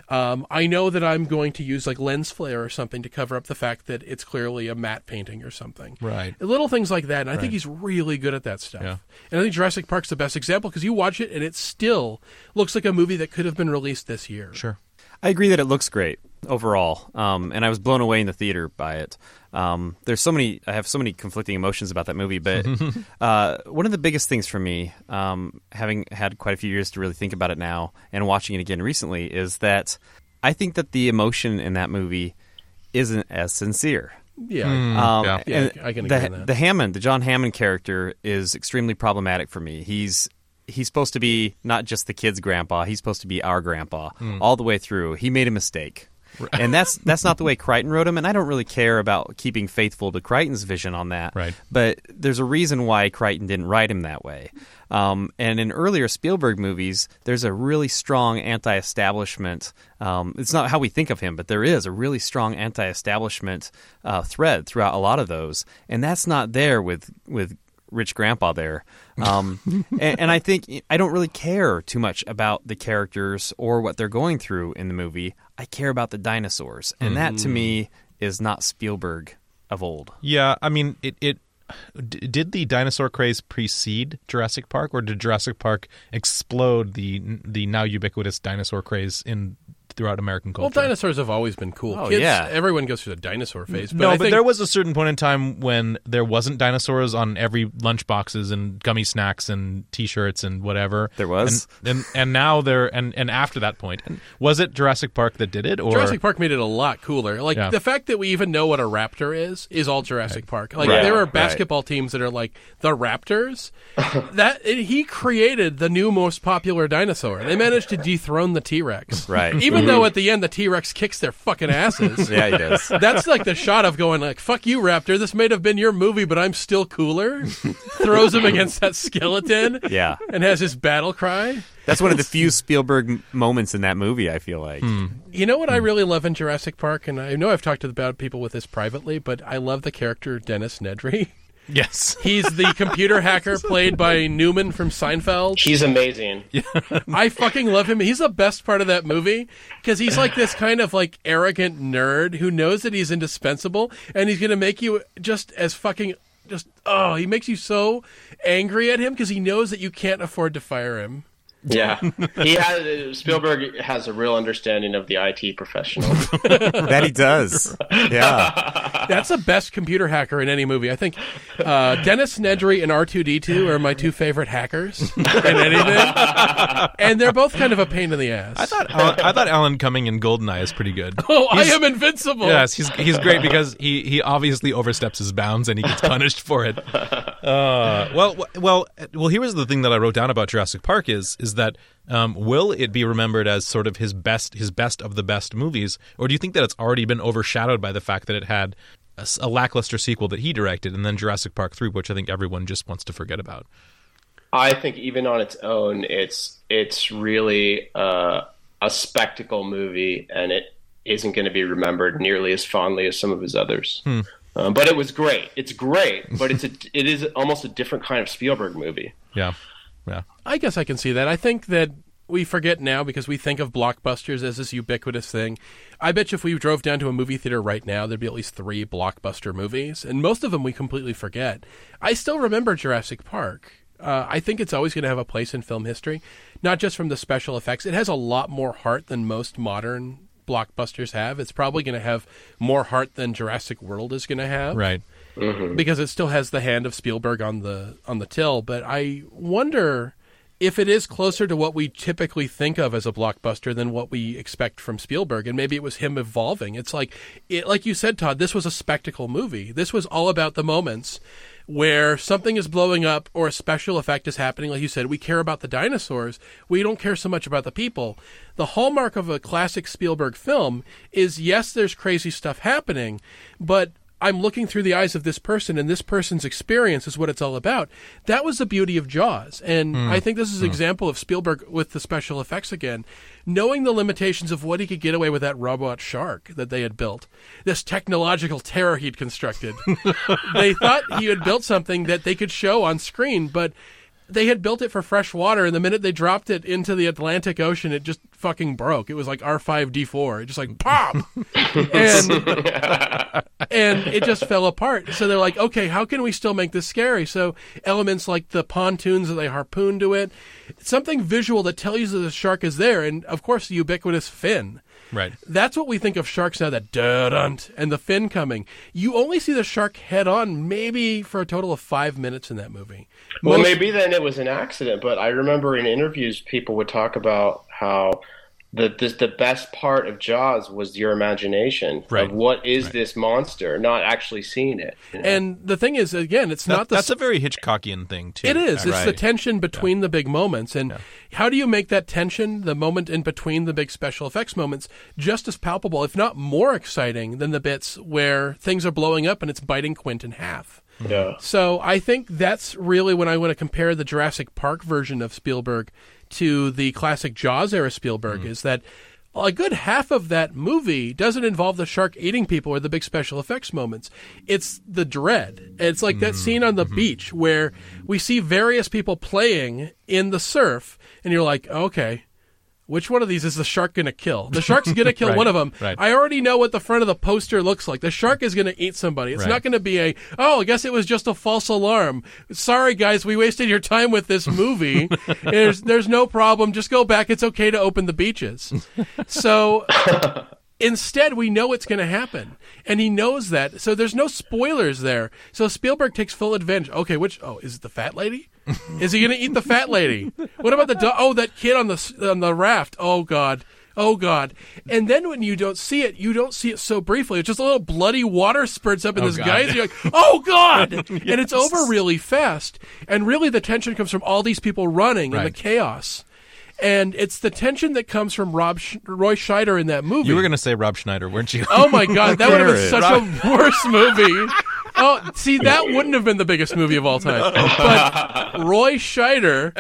Um, I know that I'm going to use like lens flare or something to cover up the fact that it's clearly a matte painting or something. Right. Little things like that. And I think he's really good at that stuff. Yeah. And I think Jurassic Park's the best example because you watch it and it still looks like a movie that could have been released this year. Sure. I agree that it looks great overall, um, and I was blown away in the theater by it. Um, there's so many, I have so many conflicting emotions about that movie, but uh, one of the biggest things for me, um, having had quite a few years to really think about it now and watching it again recently, is that I think that the emotion in that movie isn't as sincere. Yeah. Um, Yeah. Yeah, I can the, agree on that. The Hammond, the John Hammond character, is extremely problematic for me. He's he's supposed to be not just the kid's grandpa; he's supposed to be our grandpa Hmm. all the way through. He made a mistake, and that's that's not the way Crichton wrote him. And I don't really care about keeping faithful to Crichton's vision on that. Right. But there's a reason why Crichton didn't write him that way. Um, and in earlier Spielberg movies, there's a really strong anti-establishment. Um, it's not how we think of him, but there is a really strong anti-establishment uh, thread throughout a lot of those, and that's not there with with rich grandpa there. Um, and, and I think I don't really care too much about the characters or what they're going through in the movie. I care about the dinosaurs, and that to me is not Spielberg of old. Yeah, I mean, it. it d- did the dinosaur craze precede Jurassic Park, or did Jurassic Park explode the the now ubiquitous dinosaur craze in throughout American culture. Well, dinosaurs have always been cool. Oh, Kids, yeah. everyone goes through the dinosaur phase. Mm. But no, I but think, there was a certain point in time when there wasn't dinosaurs on every lunchboxes and gummy snacks and T-shirts and whatever. There was? and and, and now there and and after that point, point, was it Jurassic Park that did it, or Jurassic Park made it a lot cooler. Like Yeah. the fact that we even know what a raptor is is all Jurassic Park. Like Right. there are Right. basketball teams that are like the Raptors. that it, he created the new most popular dinosaur. They managed to dethrone the T Rex. Right. Even though at the end the T Rex kicks their fucking asses. Yeah, he does. That's like the shot of going like, "Fuck you, Raptor. This may have been your movie, but I'm still cooler." Throws him against that skeleton. Yeah. and has his battle cry. That's one of the few Spielberg m- moments in that movie. I feel like. Hmm. You know what I hmm. really love in Jurassic Park, and I know I've talked about people with this privately, but I love the character Dennis Nedry. yes, He's the computer hacker played by Newman from Seinfeld. He's amazing. I fucking love him. He's the best part of that movie because he's like this kind of like arrogant nerd who knows that he's indispensable, and he's gonna make you just as fucking just oh, he makes you so angry at him because he knows that you can't afford to fire him. Yeah, he has Spielberg has a real understanding of the IT professional. That he does. Yeah. That's the best computer hacker in any movie. I think uh, Dennis Nedry and R2D2 are my two favorite hackers in anything. And they're both kind of a pain in the ass. I thought Alan, I thought Alan Cumming in Goldeneye is pretty good. oh, I am invincible. Yes, he's he's great because he, he obviously oversteps his bounds and he gets punished for it. Uh, well, w- well, well. Here was the thing that I wrote down about Jurassic Park is is that um, will it be remembered as sort of his best his best of the best movies, or do you think that it's already been overshadowed by the fact that it had a lackluster sequel that he directed and then Jurassic Park three, which I think everyone just wants to forget about? I think even on its own, it's it's really uh, a spectacle movie, and it isn't going to be remembered nearly as fondly as some of his others. Um, but it was great. It's great, but it's a, it is almost a different kind of Spielberg movie. Yeah, yeah. I guess I can see that. I think that we forget now because we think of blockbusters as this ubiquitous thing. I bet you if we drove down to a movie theater right now, there'd be at least three blockbuster movies, and most of them we completely forget. I still remember Jurassic Park. Uh, I think it's always going to have a place in film history, not just from the special effects. It has a lot more heart than most modern blockbusters have. It's probably going to have more heart than Jurassic World is going to have Right. Mm-hmm. because it still has the hand of Spielberg on the on the till. But I wonder if it is closer to what we typically think of as a blockbuster than what we expect from Spielberg, and maybe it was him evolving. It's like, it, like you said, Todd. This was a spectacle movie. This was all about the moments where something is blowing up or a special effect is happening. Like you said, we care about the dinosaurs. We don't care so much about the people. The hallmark of a classic Spielberg film is yes, there's crazy stuff happening, but I'm looking through the eyes of this person, and this person's experience is what it's all about. That was the beauty of Jaws, and hmm. I think this is an hmm. example of Spielberg with the special effects again, knowing the limitations of what he could get away with that robot shark that they had built, this technological terror he'd constructed. they thought he had built something that they could show on screen, but they had built it for fresh water, and the minute they dropped it into the Atlantic Ocean, it just fucking broke. It was like R5D4. It just like pop, and and it just fell apart. So they're like, okay, how can we still make this scary? So elements like the pontoons that they harpoon to it, something visual that tells you that the shark is there, and of course the ubiquitous fin. Right. That's what we think of sharks now. That dunt and the fin coming. You only see the shark head on, maybe for a total of five minutes in that movie. Well, maybe then it was an accident, but I remember in interviews people would talk about how the this, the best part of Jaws was your imagination Right. of what is this monster, not actually seeing it. you know? And the thing is, again, it's That- not the that's a very Hitchcockian thing too. It is. It's the tension between the big moments. And how do you make that tension, the moment in between the big special effects moments, just as palpable, if not more exciting than the bits where things are blowing up and it's biting Quint in half? yeah. So I think that's really when I want to compare the Jurassic Park version of Spielberg to the classic Jaws era Spielberg mm. is that a good half of that movie doesn't involve the shark eating people or the big special effects moments. It's the dread. It's like that mm. scene on the mm-hmm. beach where we see various people playing in the surf, and you're like, okay. Which one of these is the shark going to kill? The shark's going to kill Right, one of them. right. I already know what the front of the poster looks like. The shark is going to eat somebody. It's Right. not going to be a, oh, I guess it was just a false alarm. Sorry, guys, we wasted your time with this movie. there's, there's no problem. Just go back. It's okay to open the beaches. So instead, we know it's going to happen. And he knows that. So there's no spoilers there. So Spielberg takes full advantage. Okay, which, oh, is it the fat lady? Is he going to eat the fat lady? What about the, do- oh, that kid on the, on the raft? Oh, God. Oh God! And then when you don't see it, you don't see it so briefly. It's just a little bloody water spurts up in Oh, this God. geyser. You're like, "Oh God!" And it's over really fast. And really, the tension comes from all these people running and the chaos. And it's the tension that comes from Rob Sch- Roy Scheider in that movie. You were going to say Rob Schneider, weren't you? Oh my god, that would have been such a worse movie. Oh, see, that wouldn't have been the biggest movie of all time. But Roy Scheider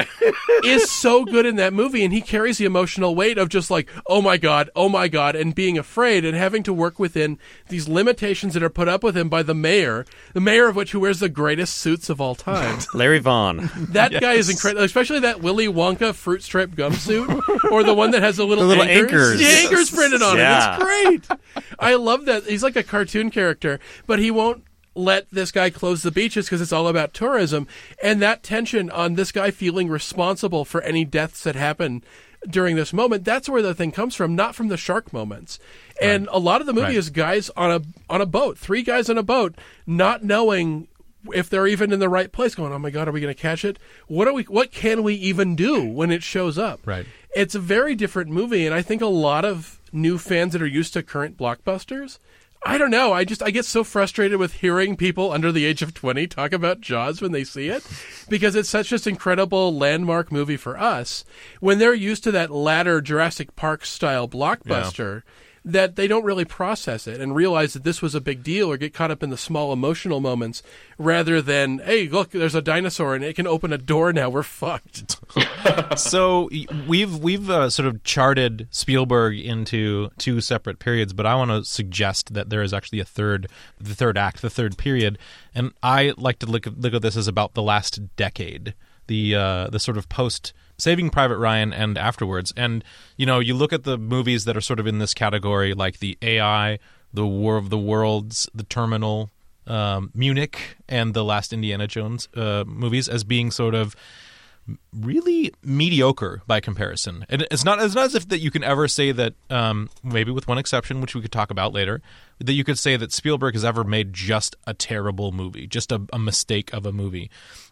is so good in that movie, and he carries the emotional weight of just like, oh my god, oh my god, and being afraid and having to work within these limitations that are put up with him by the mayor, the mayor of which who wears the greatest suits of all time. Larry Vaughn. That guy is incredible, especially that Willy Wonka fruit stripe gum suit, or the one that has the little, The little anchors. anchors. The anchors printed on Yeah. it. It's great. I love that. He's like a cartoon character, but he won't let this guy close the beaches because it's all about tourism. And that tension on this guy feeling responsible for any deaths that happen during this moment, that's where the thing comes from, not from the shark moments. And a lot of the movie Right. is guys on a on a boat, three guys on a boat, not knowing if they're even in the right place going oh my god are we going to catch it what are we what can we even do when it shows up Right. it's a very different movie and i think a lot of new fans that are used to current blockbusters i don't know. I just i get so frustrated with hearing people under the age of 20 talk about jaws when they see it because it's such this incredible landmark movie for us. When they're used to that latter jurassic park style blockbuster that they don't really process it and realize that this was a big deal or get caught up in the small emotional moments rather than, hey, look, there's a dinosaur and it can open a door now. We're fucked. so we've we've uh, sort of charted Spielberg into two separate periods, but I want to suggest that there is actually a third, the third act, the third period, and I like to look at, look at this as about the last decade, the uh, the sort of post Saving Private Ryan and afterwards, and you know you look at the movies that are sort of in this category, like the AI, the War of the Worlds, the Terminal. Um, Munich and the last Indiana Jones uh, movies as being sort of really mediocre by comparison. And it's not it's not as if that you can ever say that um, maybe with one exception, which we could talk about later, that you could say that Spielberg has ever made just a terrible movie, just a, a mistake of a movie.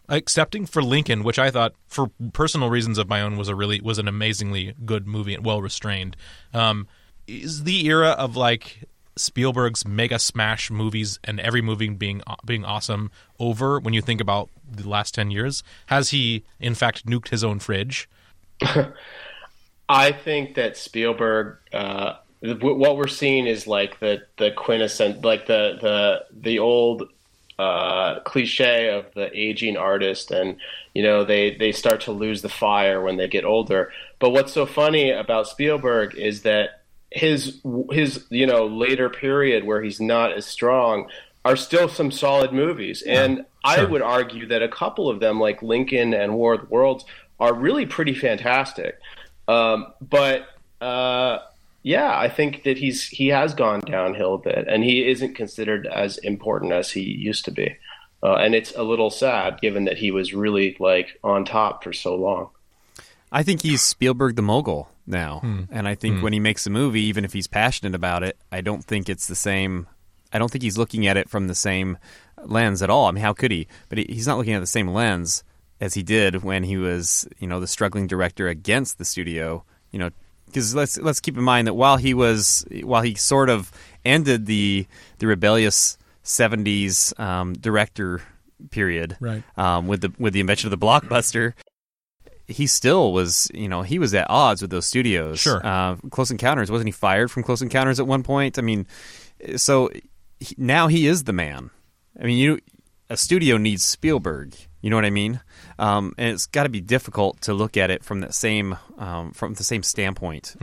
Excepting for Lincoln, which I thought, for personal reasons of my own, was a really was an amazingly good movie and well restrained. Um, is the era of like Spielberg's mega smash movies and every movie being being awesome over when you think about the last 10 years has he in fact nuked his own fridge I think that Spielberg, uh, what we're seeing is like the the quintessence, like the the the old uh, cliche of the aging artist, and you know they they start to lose the fire when they get older. But what's so funny about Spielberg is that his his you know later period where he's not as strong are still some solid movies, and I would argue that a couple of them, like Lincoln and War of the Worlds, are really pretty fantastic. Um, but uh, yeah, I think that he's he has gone downhill a bit, and he isn't considered as important as he used to be. Uh, and it's a little sad, given that he was really like on top for so long. I think he's Spielberg the mogul now, Hmm. and I think when he makes a movie, even if he's passionate about it, I don't think it's the same. I don't think he's looking at it from the same lens at all. I mean, how could he? But he, he's not looking at the same lens as he did when he was, you know, the struggling director against the studio. You know, because let's let's keep in mind that while he was while he sort of ended the the rebellious '70s um, director period, Right. um, with the with the invention of the blockbuster he still was, you know, he was at odds with those studios. Sure. Uh, Close Encounters wasn't he fired from Close Encounters at one point? I mean, so he, now he is the man. I mean, you a studio needs Spielberg. You know what I mean? Um, and it's got to be difficult to look at it from that same um, from the same standpoint.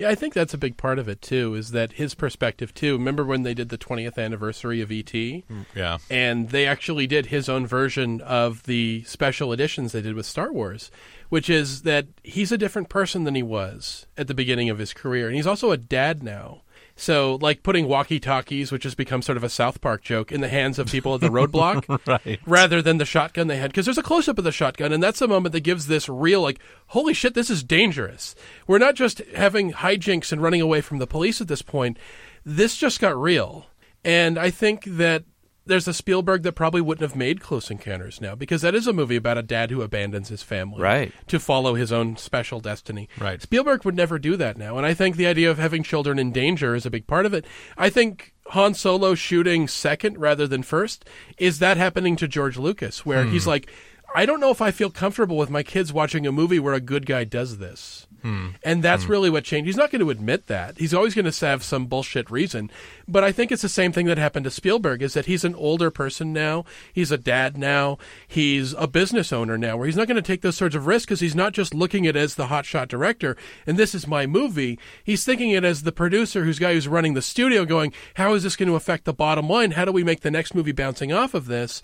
Yeah, I think that's a big part of it too. Is that his perspective too? Remember when they did the 20th anniversary of ET, mm, Yeah. and they actually did his own version of the special editions they did with Star Wars, which is that he's a different person than he was at the beginning of his career, and he's also a dad now. So, like putting walkie-talkies, which has become sort of a South Park joke, in the hands of people at the roadblock, Right. rather than the shotgun they had. Because there's a close up of the shotgun and that's the moment that gives this real like holy shit this is dangerous. We're not just having hijinks and running away from the police at this point. This just got real. And i think that there's a Spielberg that probably wouldn't have made Close Encounters now because that is a movie about a dad who abandons his family Right. to follow his own special destiny. Right. Spielberg would never do that now, and I think the idea of having children in danger is a big part of it. I think Han Solo shooting second rather than first is that happening to George Lucas, where hmm. he's like, I don't know if I feel comfortable with my kids watching a movie where a good guy does this. Hmm. And that's hmm. really what changed. He's not going to admit that. He's always going to have some bullshit reason. But I think it's the same thing that happened to Spielberg is that he's an older person now. He's a dad now. He's a business owner now where he's not going to take those sorts of risks because he's not just looking at it as the hotshot director and this is my movie. He's thinking it as the producer who's guy who's running the studio going, how is this going to affect the bottom line? How do we make the next movie bouncing off of this?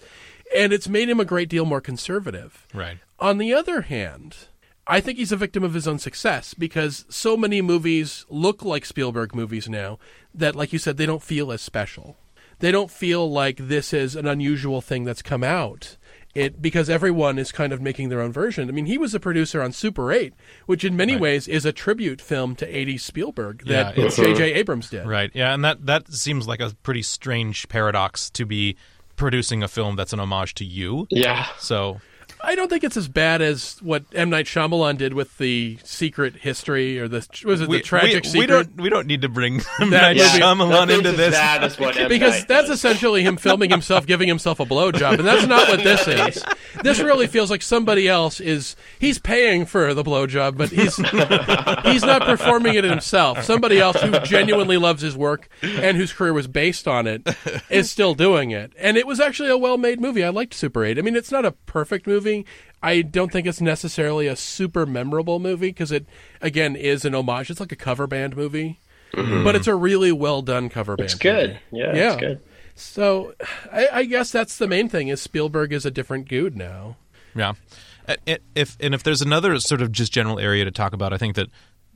And it's made him a great deal more conservative. Right. On the other hand, I think he's a victim of his own success because so many movies look like Spielberg movies now that, like you said, they don't feel as special. They don't feel like this is an unusual thing that's come out. It because everyone is kind of making their own version. I mean, he was a producer on Super 8, which in many Right. ways is a tribute film to 80s Spielberg that Yeah, uh-huh. J.J. Abrams did. Right. Yeah, and that that seems like a pretty strange paradox to be producing a film that's an homage to you. Yeah. So I don't think it's as bad as what M Night Shyamalan did with the secret history or the was it the tragic we, secret? we don't we don't need to bring M. That Night movie- Shyamalan Nothing's into as this. bad as what M. because Night that's does. essentially him filming himself giving himself a blowjob, and that's not what this is. This really feels like somebody else is he's paying for the blowjob, but he's he's not performing it himself. Somebody else who genuinely loves his work and whose career was based on it is still doing it. And it was actually a well-made movie. I liked Super 8. I mean, it's not a perfect movie. I don't think it's necessarily a super memorable movie because it again is an homage. It's like a cover band movie. Mm-hmm. But it's a really well done cover band. It's good. movie. Yeah, Yeah. it's good. So, I, I guess that's the main thing is Spielberg is a different dude now. Yeah. It- If and if there's another sort of just general area to talk about, I think that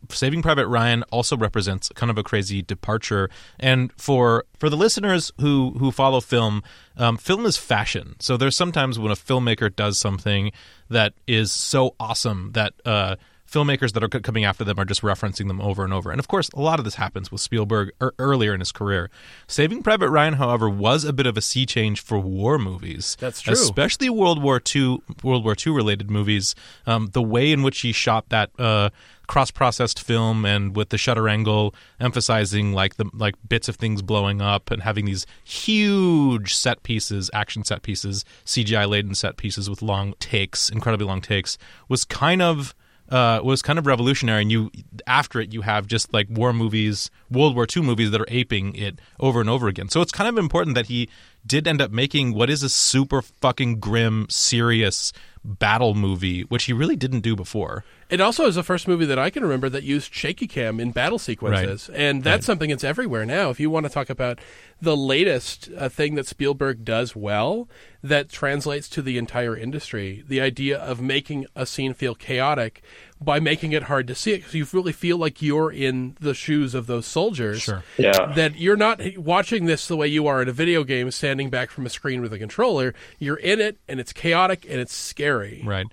Saving Private Ryan also represents kind of a crazy departure. And for for the listeners who who follow film, um, film is fashion. So there's sometimes when a filmmaker does something that is so awesome that uh, filmmakers that are coming after them are just referencing them over and over. And of course, a lot of this happens with Spielberg er- earlier in his career. Saving Private Ryan, however, was a bit of a sea change for war movies. That's true. Especially World War II, World War II related movies. Um, the way in which he shot that uh, cross-processed film and with the shutter angle emphasizing like the like bits of things blowing up and having these huge set pieces, action set pieces, CGI laden set pieces with long takes, incredibly long takes, was kind of uh, was kind of revolutionary. And you, after it, you have just like war movies, World War II movies that are aping it over and over again. So it's kind of important that he did end up making what is a super fucking grim, serious battle movie, which he really didn't do before. It also is the first movie that I can remember that used shaky cam in battle sequences, and that's something that's everywhere now. If you want to talk about the latest uh, thing that Spielberg does well, that translates to the entire industry, the idea of making a scene feel chaotic by making it hard to see it, because you really feel like you're in the shoes of those soldiers. Sure. Yeah. that you're not watching this the way you are in a video game, standing back from a screen with a controller. You're in it, and it's chaotic and it's scary. Right.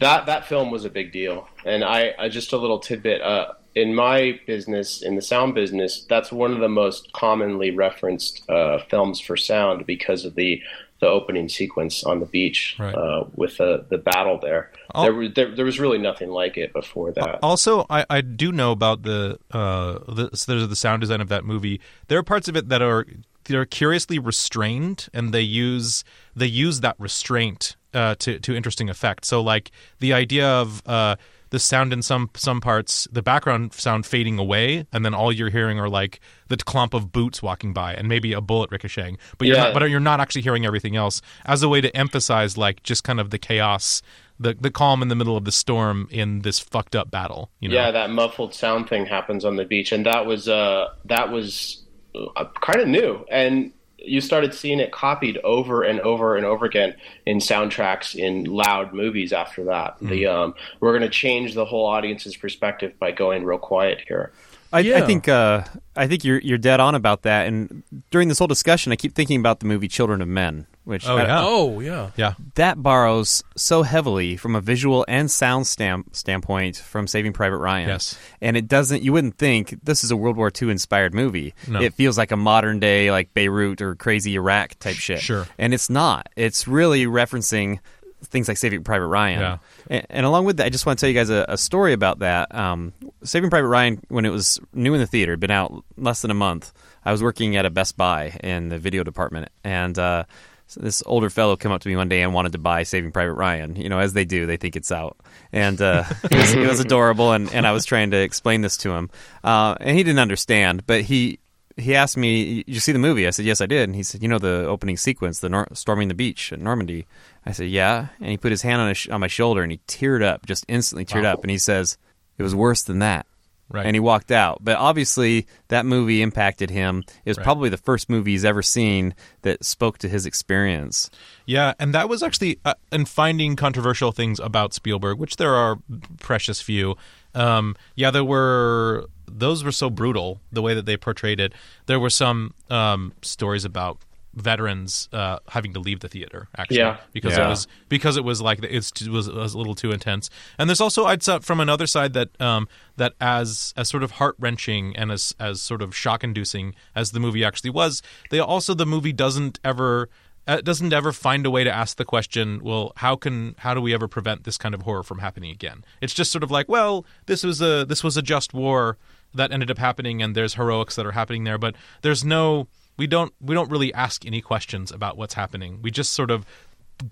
That that film was a big deal and i, I just a little tidbit uh, in my business in the sound business that's one of the most commonly referenced uh, films for sound because of the the opening sequence on the beach Right. uh, with the the battle there. I'll- There, was, there there was really nothing like it before that Also, I, I do know about the uh the, so there's the sound design of that movie. There are parts of it that are they're curiously restrained, and they use they use that restraint uh, to to interesting effect. So, like the idea of uh, the sound in some some parts, the background sound fading away, and then all you're hearing are like the clump of boots walking by and maybe a bullet ricocheting. But you're not, but you're not actually hearing everything else as a way to emphasize like just kind of the chaos, the the calm in the middle of the storm in this fucked up battle. You know? Yeah, that muffled sound thing happens on the beach, and that was uh, that was uh, kind of new, and you started seeing it copied over and over and over again in soundtracks in loud movies. After that, the um, we're going to change the whole audience's perspective by going real quiet here. I, I think uh, I think you're you're dead on about that. And during this whole discussion, I keep thinking about the movie Children of Men, which Oh, I- yeah. Oh yeah. yeah. that borrows so heavily from a visual and sound stamp, standpoint from Saving Private Ryan. Yes. and it doesn't. You wouldn't think this is a World War II inspired movie. No. It feels like a modern day like Beirut or crazy Iraq type shit. Sure. and it's not. It's really referencing things like Saving Private Ryan. Yeah. And, and along with that, I just want to tell you guys a, a story about that. Um, Saving Private Ryan, when it was new in the theater, been out less than a month. I was working at a Best Buy in the video department, and uh, this older fellow came up to me one day and wanted to buy Saving Private Ryan. You know, as they do, they think it's out, and uh, it, was, was adorable. And, and I was trying to explain this to him, uh, and he didn't understand. But he he asked me, you see the movie?" I said, "Yes, I did." And he said, "You know the opening sequence, the nor- storming the beach at Normandy." I said, "Yeah." And he put his hand on his, on my shoulder and he teared up, just instantly teared Wow. up, and he says, "It was worse than that." Right. And he walked out. But obviously, that movie impacted him. It was Right. probably the first movie he's ever seen that spoke to his experience. Yeah, and that was actually uh, in finding controversial things about Spielberg, which there are precious few. Um, yeah, there were those were so brutal the way that they portrayed it. There were some um, stories about veterans uh, having to leave the theater actually Yeah. because Yeah. it was because it was like it's, it was, it was a little too intense. And there's also I'd say from another side that um, that as as sort of heart wrenching and as as sort of shock inducing as the movie actually was, they also the movie doesn't ever uh, doesn't ever find a way to ask the question, well, how can how do we ever prevent this kind of horror from happening again? It's just sort of like, well, this was a this was a just war that ended up happening, and there's heroics that are happening there, but there's no we don't we don't really ask any questions about what's happening. We just sort of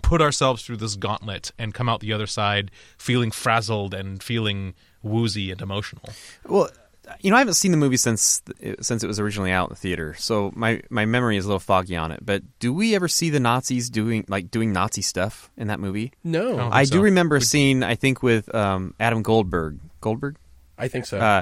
put ourselves through this gauntlet and come out the other side feeling frazzled and feeling woozy and emotional. Well, you know, I haven't seen the movie since since it was originally out in the theater, so my, my memory is a little foggy on it. But do we ever see the Nazis doing like doing Nazi stuff in that movie? No. I so. do remember a scene, I think, with um, Adam Goldberg. Goldberg, I think so. uh,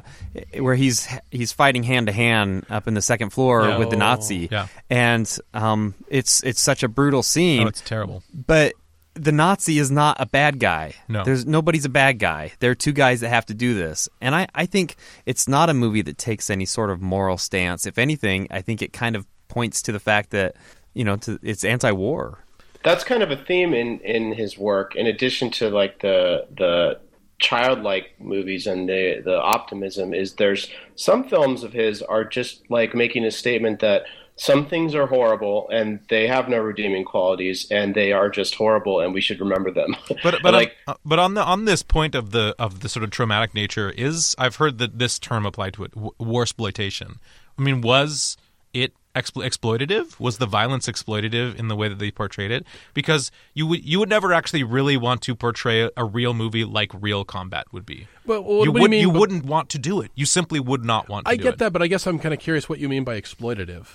where he's he's fighting hand to hand up in the second floor Yeah. with the Nazi, Yeah. and um, it's it's such a brutal scene. Oh, it's terrible. but the Nazi is not a bad guy. No. There's nobody's a bad guy. There are two guys that have to do this. And I, I think it's not a movie that takes any sort of moral stance. If anything, I think it kind of points to the fact that, you know, to, it's anti war. That's kind of a theme in in his work. In addition to like the the childlike movies and the the optimism, is there's some films of his are just like making a statement that some things are horrible and they have no redeeming qualities and they are just horrible and we should remember them. But but like on, uh, but on the on this point of the of the sort of traumatic nature is I've heard that this term applied to it w- war exploitation. I mean, was it explo- exploitative? Was the violence exploitative in the way that they portrayed it? Because you would you would never actually really want to portray a real movie like real combat would be. But what you you would mean you by- wouldn't want to do it. You simply would not want to I get it. that, but I guess I'm kind of curious what you mean by exploitative.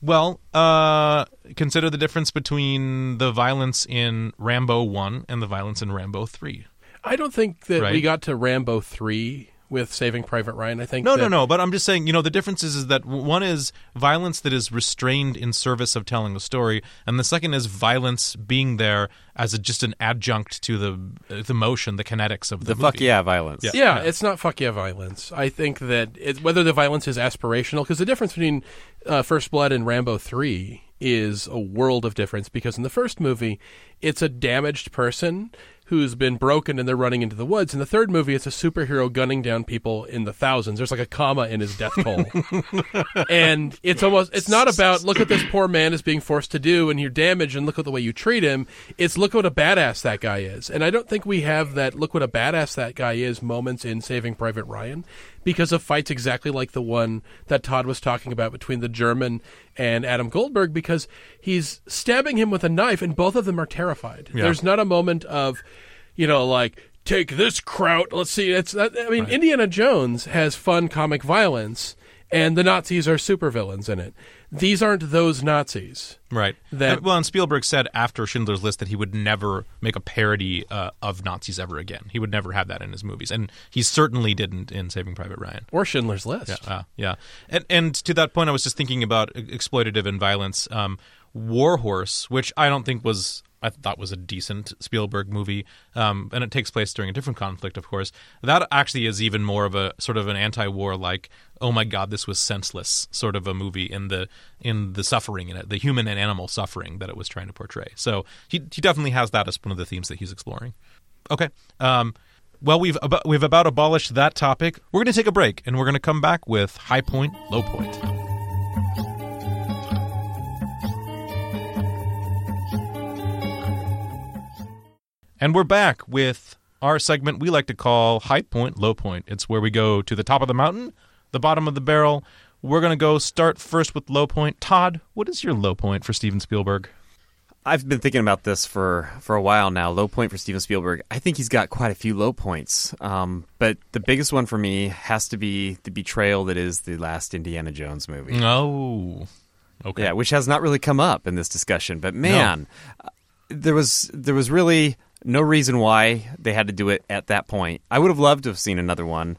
Well, uh, consider the difference between the violence in Rambo 1 and the violence in Rambo 3. I don't think that we got to Rambo three with Saving Private Ryan. I think No, that, no, no. But I'm just saying, you know, the difference is, is that one is violence that is restrained in service of telling a story, and the second is violence being there as a, just an adjunct to the uh, the motion, the kinetics of the, The fuck yeah violence. Yeah. Yeah, it's not fuck yeah violence. I think that it, whether the violence is aspirational, because the difference between uh, First Blood and Rambo 3 is a world of difference. Because in the first movie, it's a damaged person who's been broken and they're running into the woods. In the third movie, it's a superhero gunning down people in the thousands. There's like a comma in his death toll. and it's almost, it's not about look what this poor man is being forced to do and you're damaged and look at the way you treat him. It's look what a badass that guy is. And I don't think we have that look what a badass that guy is moments in Saving Private Ryan because of fights exactly like the one that Todd was talking about between the German and Adam Goldberg because he's stabbing him with a knife and both of them are terrified. Yeah. There's not a moment of, you know, like take this kraut. Let's see. It's I mean, Indiana Jones has fun comic violence, and the Nazis are supervillains in it. These aren't those Nazis. Right. That- And- well, and Spielberg said after Schindler's List that he would never make a parody uh, of Nazis ever again. He would never have that in his movies, and he certainly didn't in Saving Private Ryan. Or Schindler's List. Uh, yeah, and and to that point, I was just thinking about exploitative and violence. Um, War Horse, which I don't think was I thought was a decent Spielberg movie, um, and it takes place during a different conflict, of course. That actually is even more of a sort of an anti-war, like oh my god, this was senseless sort of a movie in the in the suffering in it, the human and animal suffering that it was trying to portray. So he he definitely has that as one of the themes that he's exploring. Okay. Um, well, we've we've about abolished that topic. We're going to take a break, and we're going to come back with high point, low point. And we're back with our segment we like to call high point, low point. It's where we go to the top of the mountain, the bottom of the barrel. We're going to go start first with low point. Todd, what is your low point for Steven Spielberg? I've been thinking about this for, for a while now. Low point for Steven Spielberg. I think he's got quite a few low points. Um, but the biggest one for me has to be the betrayal that is the last Indiana Jones movie. Oh, okay. Yeah, which has not really come up in this discussion. But man, uh, there was there was really no reason why they had to do it at that point. I would have loved to have seen another one.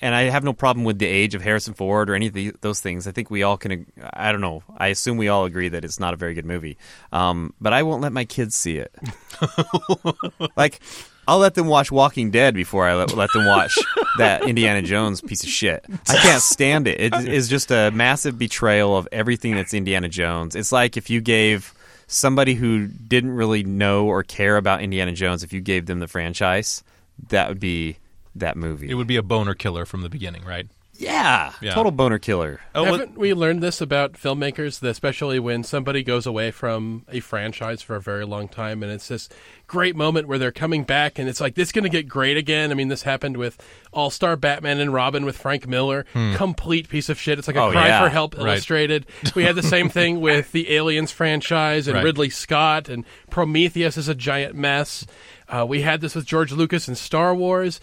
And I have no problem with the age of Harrison Ford or any of the, those things. I think we all can. I don't know. I assume we all agree that it's not a very good movie. Um, but I won't let my kids see it. like, I'll let them watch Walking Dead before I let, let them watch that Indiana Jones piece of shit. I can't stand it. It is just a massive betrayal of everything that's Indiana Jones. It's like if you gave somebody who didn't really know or care about Indiana Jones, if you gave them the franchise, that would be that movie. It would be a boner killer from the beginning, right? Yeah, Yeah. total boner killer. Oh, well- Haven't we learned this about filmmakers, that especially when somebody goes away from a franchise for a very long time and it's this great moment where they're coming back and it's like, this is going to get great again? I mean, this happened with All Star Batman and Robin with Frank Miller. Complete piece of shit. It's like a Oh, cry yeah. for help Right. illustrated. We had the same thing with the Aliens franchise and Right. Ridley Scott and Prometheus is a giant mess. Uh, we had this with George Lucas and Star Wars.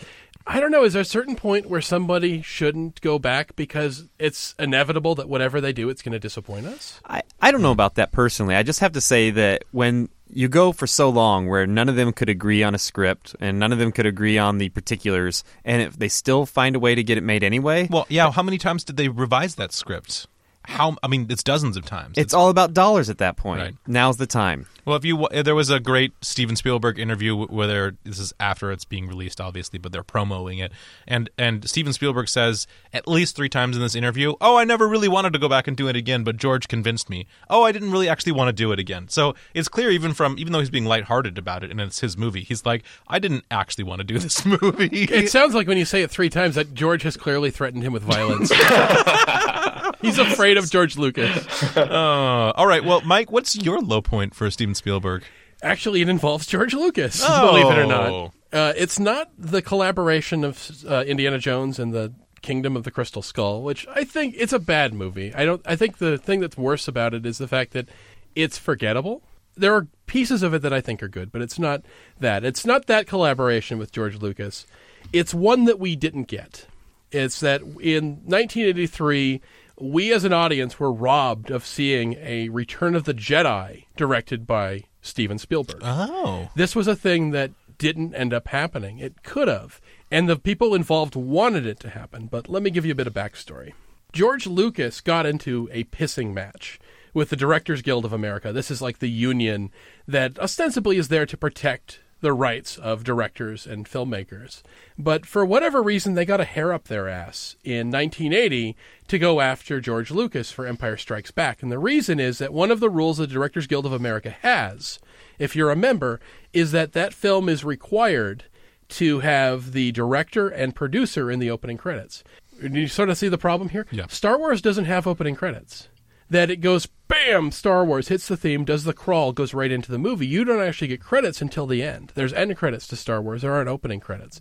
I don't know. Is there a certain point where somebody shouldn't go back because it's inevitable that whatever they do, it's going to disappoint us? I, I don't know about that personally. I just have to say that when you go for so long where none of them could agree on a script and none of them could agree on the particulars, and if they still find a way to get it made anyway, Well, yeah. How many times did they revise that script? How? I mean, it's dozens of times. it's all about dollars at that point. Right. Now's the time. well, if you there was a great Steven Spielberg interview where they're this is after it's being released, obviously, but they're promoting it, and and Steven Spielberg says at least three times in this interview, "Oh, I never really wanted to go back and do it again, but George convinced me. Oh, I didn't really actually want to do it again." So it's clear even from even though he's being lighthearted about it and it's his movie, he's like, "I didn't actually want to do this movie." It sounds like when you say it three times that George has clearly threatened him with violence. He's afraid of George Lucas. Uh, all right. Well, Mike, what's your low point for Steven Spielberg? Actually, it involves George Lucas, Oh. believe it or not. Uh, it's not the collaboration of uh, Indiana Jones and the Kingdom of the Crystal Skull, which I think it's a bad movie. I don't. I think the thing that's worse about it is the fact that it's forgettable. There are pieces of it that I think are good, but it's not that. It's not that collaboration with George Lucas. It's one that we didn't get. It's that in 1983, we as an audience were robbed of seeing a Return of the Jedi directed by Steven Spielberg. Oh, This was a thing that didn't end up happening. It could have. And the people involved wanted it to happen. But let me give you a bit of backstory. George Lucas got into a pissing match with the Directors Guild of America. This is like the union that ostensibly is there to protect the rights of directors and filmmakers. But for whatever reason, they got a hair up their ass in 1980 to go after George Lucas for Empire Strikes Back. And the reason is that one of the rules the Directors Guild of America has, if you're a member, is that that film is required to have the director and producer in the opening credits. Do you sort of see the problem here? Yeah. Star Wars doesn't have opening credits. That it goes bam, Star Wars hits the theme, does the crawl, goes right into the movie. You don't actually get credits until the end. There's end credits to Star Wars. There aren't opening credits.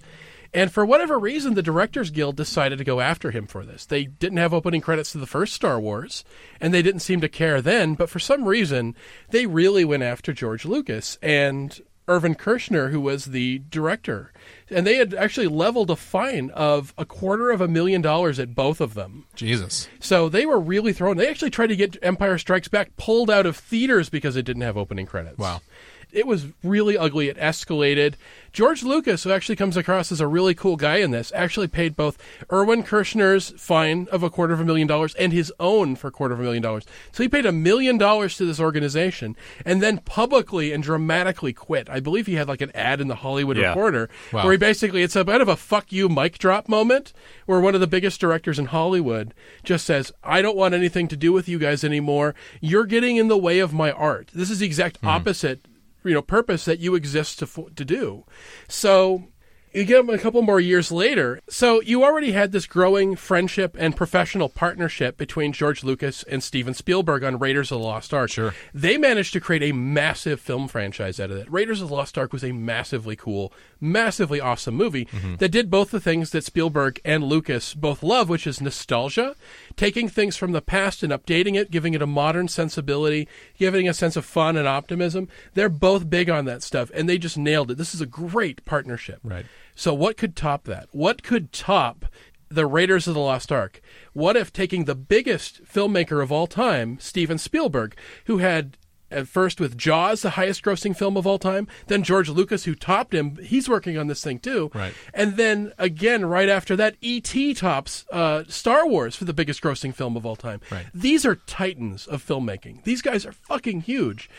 And for whatever reason, the Directors Guild decided to go after him for this. They didn't have opening credits to the first Star Wars, and they didn't seem to care then, but for some reason, they really went after George Lucas and Irvin Kershner, who was the director, and they had actually leveled a fine of a quarter of a million dollars at both of them. Jesus. So they were really thrown. They actually tried to get Empire Strikes Back pulled out of theaters because it didn't have opening credits. Wow. It was really ugly. It escalated. George Lucas, who actually comes across as a really cool guy in this, actually paid both Irvin Kershner's fine of a quarter of a million dollars and his own for a quarter of a million dollars. So he paid a million dollars to this organization and then publicly and dramatically quit. I believe he had like an ad in the Hollywood Yeah. Reporter Wow. where he basically, it's a bit of a fuck you mic drop moment where one of the biggest directors in Hollywood just says, I don't want anything to do with you guys anymore. You're getting in the way of my art. This is the exact hmm. opposite you know purpose that you exist to to do. So you get them a couple more years later. So you already had this growing friendship and professional partnership between George Lucas and Steven Spielberg on Raiders of the Lost Ark. Sure. They managed to create a massive film franchise out of that. Raiders of the Lost Ark was a massively cool, massively awesome movie mm-hmm. that did both the things that Spielberg and Lucas both love, which is nostalgia, taking things from the past and updating it, giving it a modern sensibility, giving a sense of fun and optimism. They're both big on that stuff, and they just nailed it. This is a great partnership. Right. So, what could top that? What could top the Raiders of the Lost Ark? What if taking the biggest filmmaker of all time, Steven Spielberg, who had at first with Jaws, the highest grossing film of all time, then George Lucas, who topped him, he's working on this thing too. Right. And then again, right after that, E.T. tops uh, Star Wars for the biggest grossing film of all time. Right. These are titans of filmmaking. These guys are fucking huge.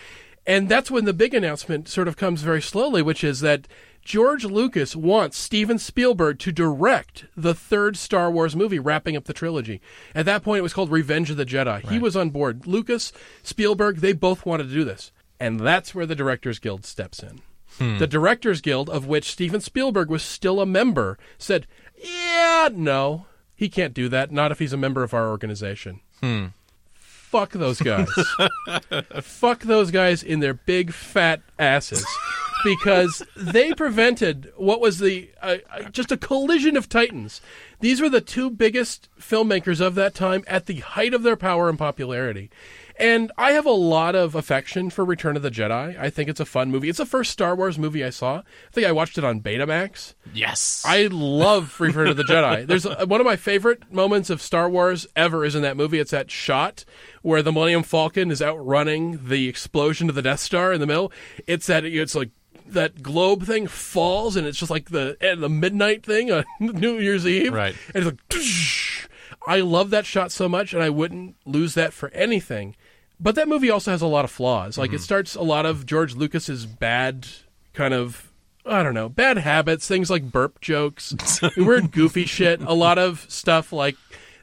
And that's when the big announcement sort of comes very slowly, which is that George Lucas wants Steven Spielberg to direct the third Star Wars movie, wrapping up the trilogy. At that point, it was called Revenge of the Jedi. He was on board. Lucas, Spielberg, they both wanted to do this. And that's where the Directors Guild steps in. Hmm. The Directors Guild, of which Steven Spielberg was still a member, said, Yeah, no, he can't do that, not if he's a member of our organization. Hmm. Fuck those guys. Fuck those guys in their big fat asses. Because they prevented what was the uh, uh, just a collision of titans. These were the two biggest filmmakers of that time at the height of their power and popularity. And I have a lot of affection for Return of the Jedi. I think it's a fun movie. It's the first Star Wars movie I saw. I think I watched it on Betamax. Yes. I love Return of the Jedi. There's a, one of my favorite moments of Star Wars ever is in that movie. It's that shot where the Millennium Falcon is outrunning the explosion of the Death Star in the middle. It's that it's like that globe thing falls and it's just like the and the midnight thing on New Year's Eve. Right. And it's like "Tsh." I love that shot so much and I wouldn't lose that for anything. But that movie also has a lot of flaws. Like it mm-hmm. starts a lot of George Lucas's bad kind of I don't know, bad habits, things like burp jokes, weird goofy shit, a lot of stuff like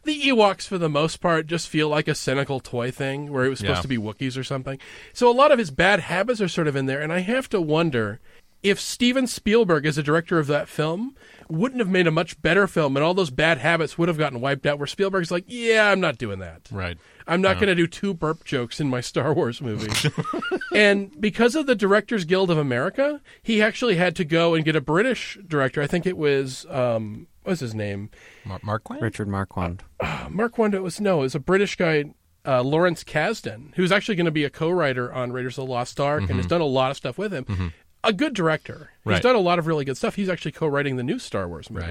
the Ewoks for the most part just feel like a cynical toy thing where it was supposed Yeah. to be Wookiees or something. So a lot of his bad habits are sort of in there and I have to wonder if Steven Spielberg as a director of that film wouldn't have made a much better film and all those bad habits would have gotten wiped out where Spielberg's like, "Yeah, I'm not doing that." right. I'm not going to do two burp jokes in my Star Wars movie. and because of the Directors Guild of America, he actually had to go and get a British director. I think it was um, what's his name? Mar- Marquand? Richard Marquand. Mark it was no, it was a British guy, uh, Lawrence Kasdan, who's actually going to be a co-writer on Raiders of the Lost Ark and has done a lot of stuff with him. A good director. He's Right. done a lot of really good stuff. He's actually co-writing the new Star Wars movie.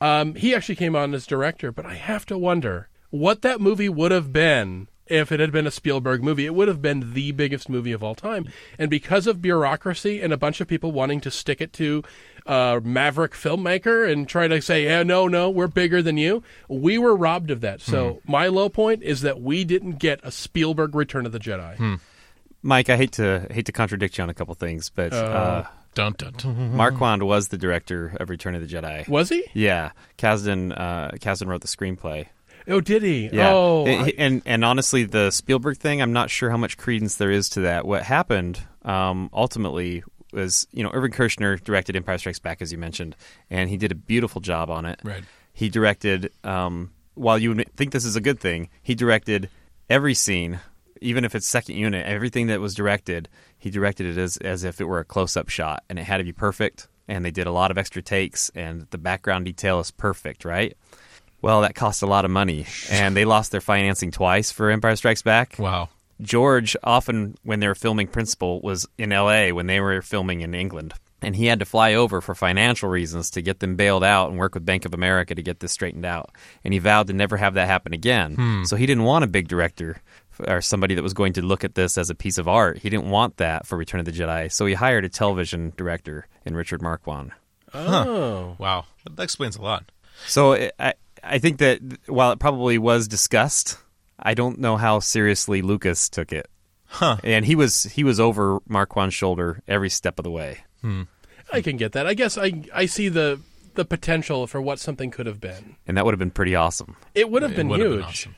Right. Um, he actually came on as director, but I have to wonder what that movie would have been if it had been a Spielberg movie. It would have been the biggest movie of all time. And because of bureaucracy and a bunch of people wanting to stick it to a maverick filmmaker and try to say, yeah, no, no, we're bigger than you, we were robbed of that. So my low point is that we didn't get a Spielberg Return of the Jedi. Mike, I hate to hate to contradict you on a couple things, but uh, Dun, dun, dun. Marquand was the director of Return of the Jedi. Was he? Yeah, Kasdan. Uh, Kasdan wrote the screenplay. Oh, did he? Yeah. Oh, and, and and honestly, the Spielberg thing, I'm not sure how much credence there is to that. What happened um, ultimately was, you know, Irvin Kershner directed Empire Strikes Back, as you mentioned, and he did a beautiful job on it. Right. He directed, um, while you would think this is a good thing, he directed every scene, even if it's second unit, everything that was directed, he directed it as as if it were a close up shot, and it had to be perfect. And they did a lot of extra takes, and the background detail is perfect, right? Well, that cost a lot of money, and they lost their financing twice for Empire Strikes Back. Wow. George often, when they were filming Principal, was in L.A. when they were filming in England. And he had to fly over for financial reasons to get them bailed out and work with Bank of America to get this straightened out. And he vowed to never have that happen again. Hmm. So he didn't want a big director or somebody that was going to look at this as a piece of art. He didn't want that for Return of the Jedi. So he hired a television director in Richard Marquand. Oh. Wow, that explains a lot. So it- I I think that while it probably was discussed, I don't know how seriously Lucas took it. Huh. And he was he was over Marquand's shoulder every step of the way. I can get that. I guess I I see the the potential for what something could have been. And that would have been pretty awesome. It would have It been would have huge. been awesome.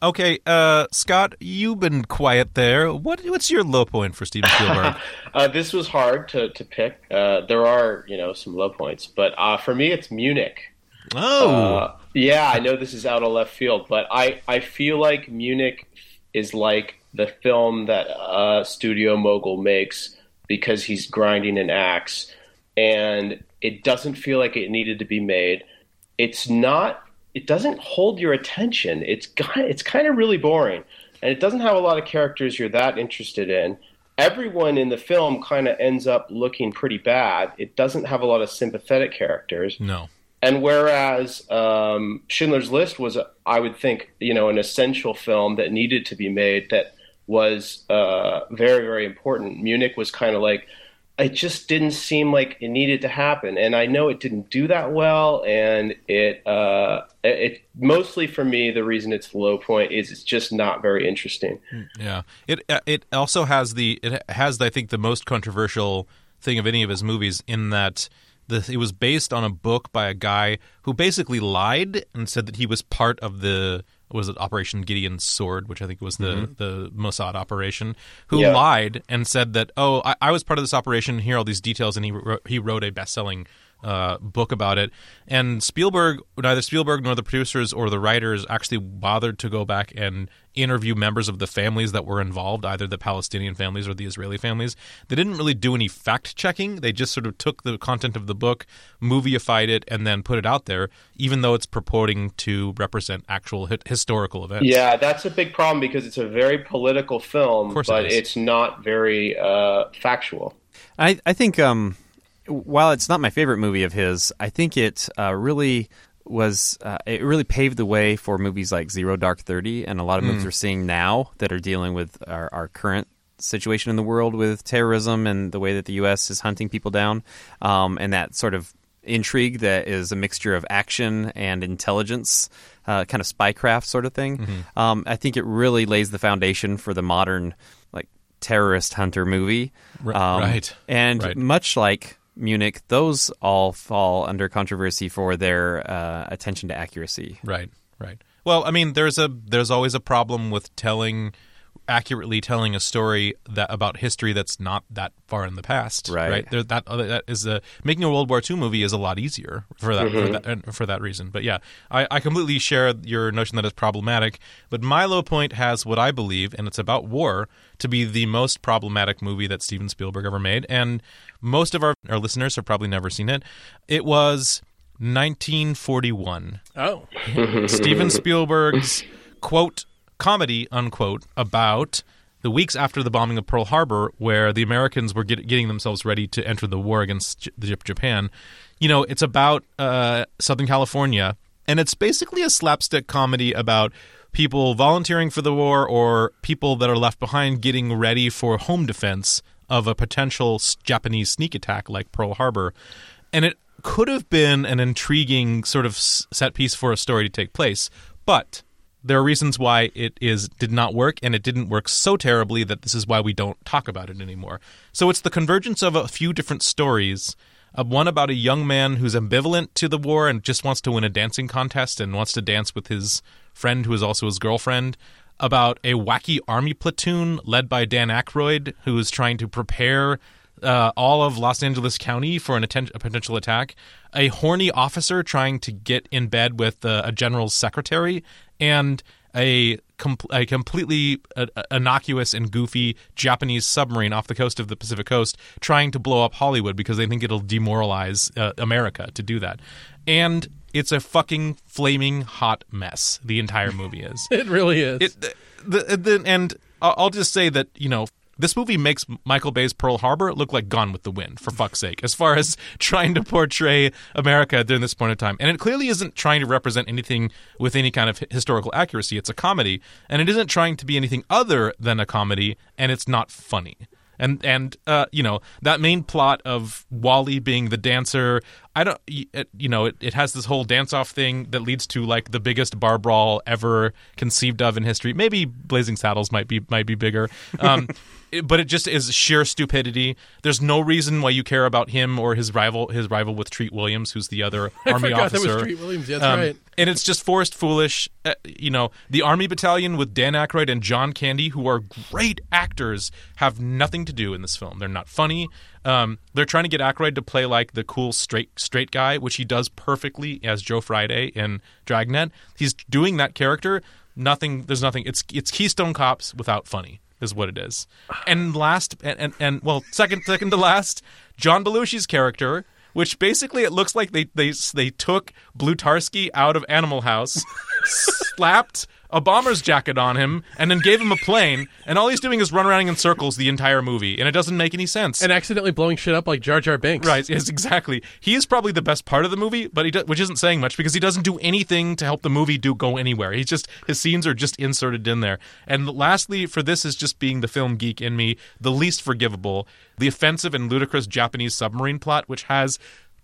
Okay, uh, Scott, you've been quiet there. What what's your low point for Steven Spielberg? Uh, this was hard to, to pick. Uh, there are, you know, some low points, but uh, for me, it's Munich. oh, Uh, yeah, I know this is out of left field, but I, I feel like Munich is like the film that a studio mogul makes because he's grinding an axe, and it doesn't feel like it needed to be made. It's not. It doesn't hold your attention. It's kind. It's kind of really boring, and it doesn't have a lot of characters you're that interested in. Everyone in the film kind of ends up looking pretty bad. It doesn't have a lot of sympathetic characters. no. And whereas um, Schindler's List was, I would think, you know, an essential film that needed to be made that was uh, very, very important. Munich was kind of like, it just didn't seem like it needed to happen. And I know it didn't do that well. And it, uh, it, mostly for me, the reason it's the low point is it's just not very interesting. Yeah, it uh, it also has the it has I think the most controversial thing of any of his movies in that the it was based on a book by a guy who basically lied and said that he was part of the was it Operation Gideon's Sword, which I think was the mm-hmm. the Mossad operation, who Yeah. lied and said that oh I, I was part of this operation. Here are all these details, and he wrote, he wrote a best selling uh, book about it. And Spielberg, neither Spielberg nor the producers or the writers actually bothered to go back and interview members of the families that were involved, either the Palestinian families or the Israeli families. They didn't really do any fact checking. They just sort of took the content of the book, movieified it, and then put it out there, even though it's purporting to represent actual hi- historical events. Yeah, that's a big problem because it's a very political film, course it but it's not very uh, factual. I, I think um, while it's not my favorite movie of his, I think it uh, really was uh, it really paved the way for movies like Zero Dark Thirty and a lot of movies we're seeing now that are dealing with our, our current situation in the world with terrorism and the way that the U.S. is hunting people down, um, and that sort of intrigue that is a mixture of action and intelligence, uh, kind of spycraft sort of thing. Um, I think it really lays the foundation for the modern like terrorist hunter movie. Um, right. And Right. much like Munich, those all fall under controversy for their uh, attention to accuracy. Right, right. Well, I mean, there's a there's always a problem with telling accurately telling a story that about history that's not that far in the past. Right. Right. There, that that is a making a World War II movie is a lot easier for that for that and for that reason. But yeah, I, I completely share your notion that it's problematic. But my low point has what I believe, and it's about war, to be the most problematic movie that Steven Spielberg ever made, and most of our, our listeners have probably never seen it. It was 1941. Oh. Steven Spielberg's quote comedy unquote about the weeks after the bombing of Pearl Harbor, where the Americans were get, getting themselves ready to enter the war against J- the Japan. You know, it's about uh, Southern California, and it's basically a slapstick comedy about people volunteering for the war or people that are left behind getting ready for home defense of a potential Japanese sneak attack like Pearl Harbor. And it could have been an intriguing sort of set piece for a story to take place, but there are reasons why it is did not work and it didn't work so terribly that this is why we don't talk about it anymore. So it's the convergence of a few different stories. Uh, one about a young man who's ambivalent to the war and just wants to win a dancing contest and wants to dance with his friend who is also his girlfriend. About a wacky army platoon led by Dan Aykroyd who is trying to prepare uh, all of Los Angeles County for an atten- a potential attack, a horny officer trying to get in bed with uh, a general's secretary, and a, com- a completely uh, innocuous and goofy Japanese submarine off the coast of the Pacific coast trying to blow up Hollywood because they think it'll demoralize uh, America to do that. And it's a fucking flaming hot mess. The entire movie is. It really is. It, the, the, and I'll I'll just say that you know this movie makes Michael Bay's Pearl Harbor look like Gone with the Wind, for fuck's sake, as far as trying to portray America during this point of time. And it clearly isn't trying to represent anything with any kind of historical accuracy. It's a comedy, and it isn't trying to be anything other than a comedy, and it's not funny. And and uh, you know that main plot of Wally being the dancer, I don't, it, you know, it, it has this whole dance off thing that leads to like the biggest bar brawl ever conceived of in history. Maybe Blazing Saddles might be might be bigger, um, it- but it just is sheer stupidity. There's no reason why you care about him or his rival his rival with Treat Williams, who's the other I army forgot officer. that was Treat Williams. Yeah, that's Um, right. And it's just forced foolish. Uh, you know, the Army Battalion with Dan Aykroyd and John Candy, who are great actors, have nothing to do in this film. They're not funny. Um, they're trying to get Aykroyd to play like the cool straight straight guy, which he does perfectly as Joe Friday in Dragnet. He's doing that character. Nothing. There's nothing. It's it's Keystone Cops without funny is what it is. And last and and, and well, second second to last, John Belushi's character which basically it looks like they they they took Blutarsky out of Animal House, slapped a bomber's jacket on him, and then gave him a plane, and all he's doing is run around in circles the entire movie, and it doesn't make any sense. And accidentally blowing shit up like Jar Jar Binks. Right, yes, exactly. He is probably the best part of the movie, but he do, which isn't saying much because he doesn't do anything to help the movie do go anywhere. He's just his scenes are just inserted in there. And lastly, for this is just being the film geek in me, the least forgivable, the offensive and ludicrous Japanese submarine plot, which has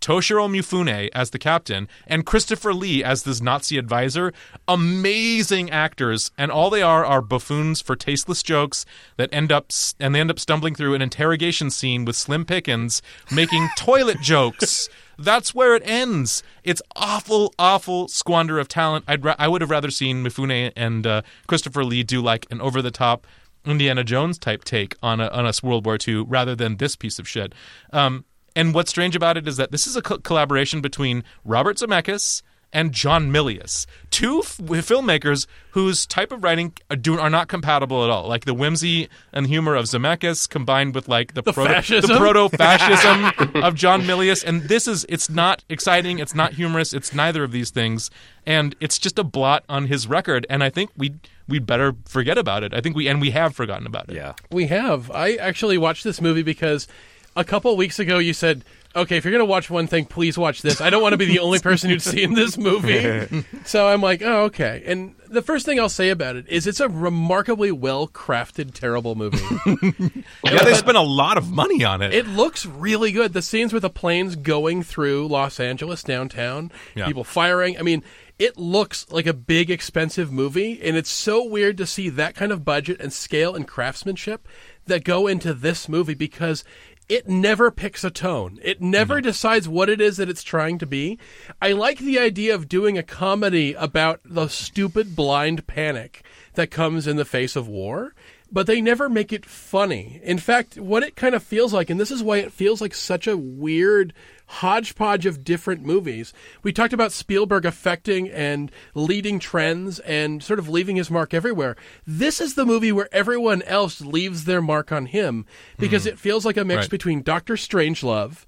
Toshiro Mifune as the captain and Christopher Lee as this Nazi advisor. Amazing actors, and all they are are buffoons for tasteless jokes that end up and they end up stumbling through an interrogation scene with Slim Pickens making toilet jokes. That's where it ends. It's awful, awful squander of talent. I'd ra- I would have rather seen Mifune and uh, Christopher Lee do like an over the top Indiana Jones type take on a on a World War II rather than this piece of shit. Um, and what's strange about it is that this is a co- collaboration between Robert Zemeckis and John Milius, two f- filmmakers whose type of writing are, do, are not compatible at all. Like the whimsy and humor of Zemeckis combined with like the, proto, fascism? the proto-fascism of John Milius, and this is it's not exciting, it's not humorous, it's neither of these things, and it's just a blot on his record. And I think we we'd better forget about it. I think we and we have forgotten about it. Yeah. We have. I actually watched this movie because a couple weeks ago you said, "Okay, if you're going to watch one thing, please watch this." I don't want to be the only person who'd seen this movie. so I'm like, "Oh, okay." And the first thing I'll say about it is it's a remarkably well-crafted terrible movie. Yeah, they spent a lot of money on it. It looks really good. The scenes with the planes going through Los Angeles downtown, Yeah. people firing. I mean, it looks like a big, expensive movie, and it's so weird to see that kind of budget and scale and craftsmanship that go into this movie because it never picks a tone. It never mm-hmm. decides what it is that it's trying to be. I like the idea of doing a comedy about the stupid blind panic that comes in the face of war but they never make it funny. In fact, what it kind of feels like, and this is why it feels like such a weird hodgepodge of different movies. We talked about Spielberg affecting and leading trends and sort of leaving his mark everywhere. This is the movie where everyone else leaves their mark on him because hmm. it feels like a mix Right. between Doctor Strangelove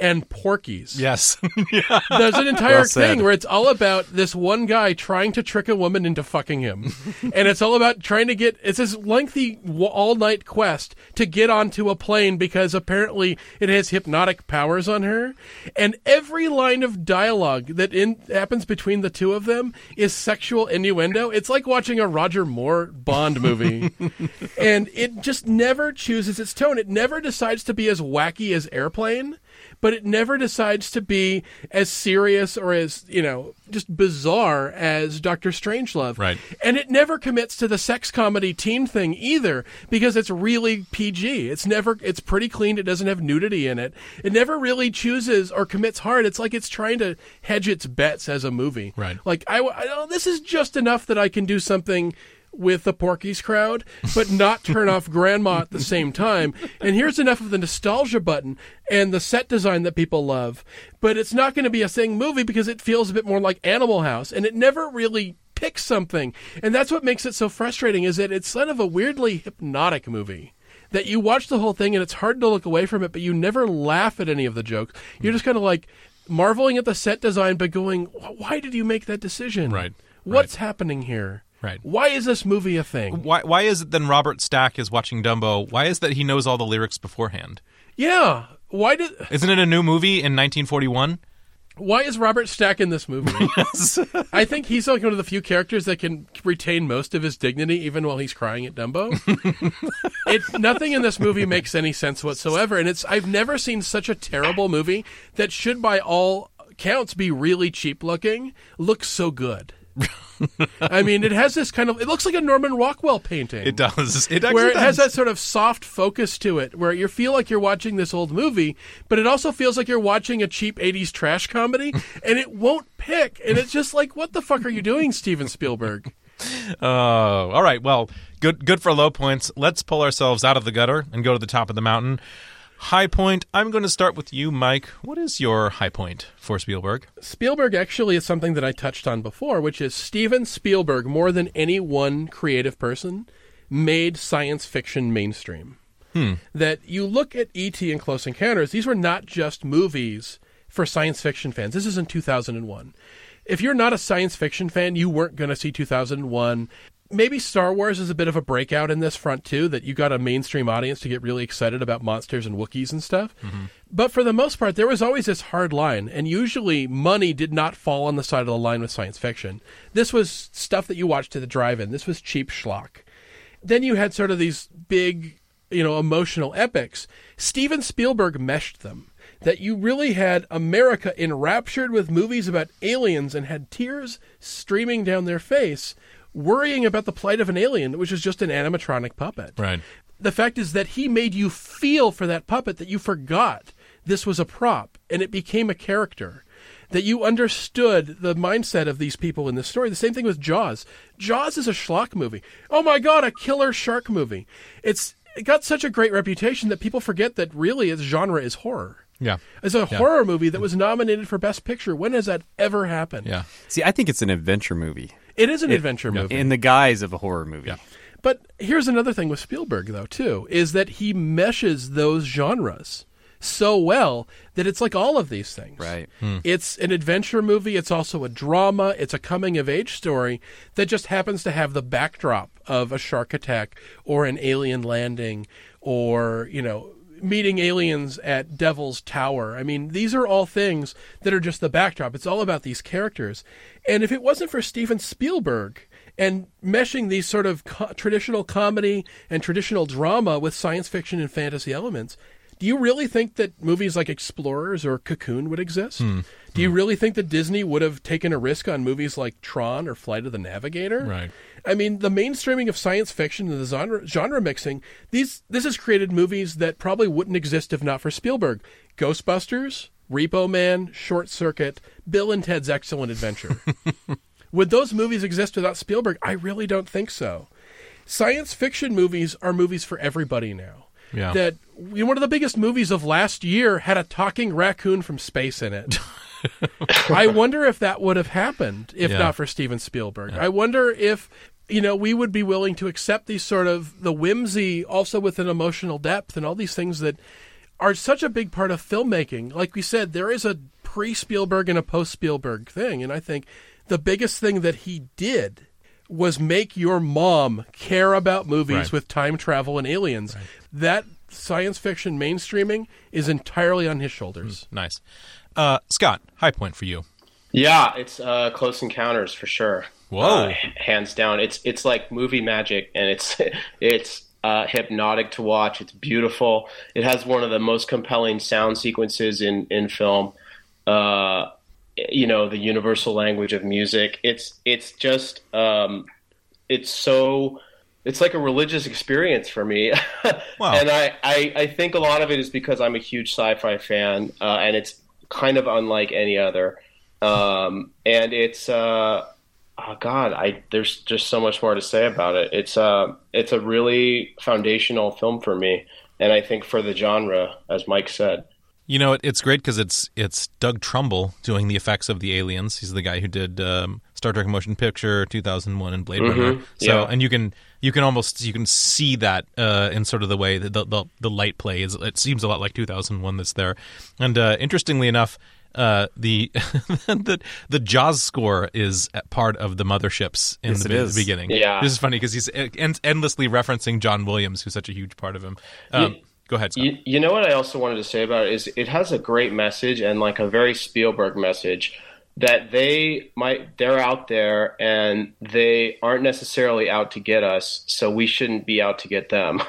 and Porky's. yes. There's an entire Well thing where it's all about this one guy trying to trick a woman into fucking him. and it's all about trying to get, it's this lengthy all night quest to get onto a plane because apparently it has hypnotic powers on her. And every line of dialogue that in, happens between the two of them is sexual innuendo. It's like watching a Roger Moore Bond movie. and it just never chooses its tone. It never decides to be as wacky as Airplane but it never decides to be as serious or as you know just bizarre as Doctor Strangelove. Right. And it never commits to the sex comedy teen thing either because it's really PG. It's never it's pretty clean. It doesn't have nudity in it. It never really chooses or commits hard. It's like it's trying to hedge its bets as a movie. Right. Like I, I oh, this is just enough that I can do something with the Porky's crowd, but not turn off Grandma at the same time. And here's enough of the nostalgia button and the set design that people love, but it's not going to be a thing movie because it feels a bit more like Animal House, and it never really picks something. And that's what makes it so frustrating is that it's kind of a weirdly hypnotic movie. That you watch the whole thing and it's hard to look away from it, but you never laugh at any of the jokes. You're just kind of like marveling at the set design, but going, "Why did you make that decision? Right. What's happening here? Right. Why is this movie a thing? Why why is it then Robert Stack is watching Dumbo? Why is that he knows all the lyrics beforehand? Yeah. Why did Isn't it a new movie in 1941? why is Robert Stack in this movie? I think he's like one of the few characters that can retain most of his dignity even while he's crying at Dumbo. it nothing in this movie makes any sense whatsoever, and it's I've never seen such a terrible movie that should by all counts be really cheap looking looks so good. I mean, it has this kind of it looks like a Norman Rockwell painting It does. It actually where it does. has that sort of soft focus to it, where you feel like you're watching this old movie, but it also feels like you're watching a cheap '80s trash comedy, and it won't pick. And it's just like, what the fuck are you doing, Steven Spielberg? Oh, all right. Well, good good for low points. Let's pull ourselves out of the gutter and go to the top of the mountain. High point. I'm going to start with you, Mike. What is your high point for Spielberg? Spielberg actually is something that I touched on before, which is Steven Spielberg, more than any one creative person, made science fiction mainstream. Hmm. That you look at E.T. and Close Encounters, these were not just movies for science fiction fans. This is in 2001. If you're not a science fiction fan, you weren't going to see 2001. Maybe Star Wars is a bit of a breakout in this front too, that you got a mainstream audience to get really excited about monsters and Wookiees and stuff. Mm-hmm. But for the most part, there was always this hard line, and usually money did not fall on the side of the line with science fiction. This was stuff that you watched at the drive-in. This was cheap schlock. Then you had sort of these big, you know, emotional epics. Steven Spielberg meshed them. That you really had America enraptured with movies about aliens and had tears streaming down their face, worrying about the plight of an alien, which is just an animatronic puppet. Right. the fact is that he made you feel for that puppet that you forgot this was a prop and it became a character. That you understood the mindset of these people in this story. The same thing with jaws. Jaws is a schlock movie. Oh my god a killer shark movie. It's it got such a great reputation that people forget that really its genre is horror. Yeah. it's a horror movie that was nominated for best picture. When has that ever happened? Yeah. See, I think it's an adventure movie it is an adventure movie in the guise of a horror movie. But here's another thing with Spielberg, though, too, is that he meshes those genres so well that it's like all of these things. Right. Hmm. It's an adventure movie. It's also a drama. It's a coming of age story that just happens to have the backdrop of a shark attack or an alien landing or, you know, meeting aliens at Devil's Tower. I mean, these are all things that are just the backdrop. It's all about these characters. And if it wasn't for Steven Spielberg and meshing these sort of co- traditional comedy and traditional drama with science fiction and fantasy elements, do you really think that movies like Explorers or Cocoon would exist? Hmm. Do you really think that Disney would have taken a risk on movies like Tron or Flight of the Navigator? Right. I mean, the mainstreaming of science fiction and the genre, genre mixing, these this has created movies that probably wouldn't exist if not for Spielberg. Ghostbusters, Repo Man, Short Circuit, Bill and Ted's Excellent Adventure. Would those movies exist without Spielberg? I really don't think so. Science fiction movies are movies for everybody now. Yeah. That you know, one of the biggest movies of last year had a talking raccoon from space in it. I wonder if that would have happened if Yeah. not for Steven Spielberg. I wonder if you know we would be willing to accept these sort of the whimsy, also with an emotional depth, and all these things that are such a big part of filmmaking. Like we said, there is a pre Spielberg and a post Spielberg thing, and I think the biggest thing that he did was make your mom care about movies Right. with time travel and aliens. That science fiction mainstreaming is entirely on his shoulders. Mm, nice. Uh, Scott, high point for you. Yeah, it's uh, Close Encounters for sure. Whoa. Uh, hands down. It's it's like movie magic, and it's it's uh, hypnotic to watch. It's beautiful. It has one of the most compelling sound sequences in in film. Uh, you know, the universal language of music. It's it's just um, it's so it's like a religious experience for me. Wow. and I, I, I think a lot of it is because I'm a huge sci-fi fan, uh, and it's kind of unlike any other. Um, and it's uh, oh God, I there's just so much more to say about it. It's uh, it's a really foundational film for me, and I think for the genre, as Mike said. You know, it, it's great because it's it's Doug Trumbull doing the effects of the aliens. He's the guy who did um, Star Trek Motion Picture 2001 and Blade Runner. So, yeah. and you can you can almost you can see that uh, in sort of the way that the, the the light plays. It seems a lot like 2001 that's there. And uh, interestingly enough, uh, the the the Jaws score is part of the motherships in Yes, the, it the beginning. Yeah. this is funny because he's en- endlessly referencing John Williams, who's such a huge part of him. Um, You- go ahead, You, you know what I also wanted to say about it is it has a great message and like a very Spielberg message that they might they're out there and they aren't necessarily out to get us, so we shouldn't be out to get them.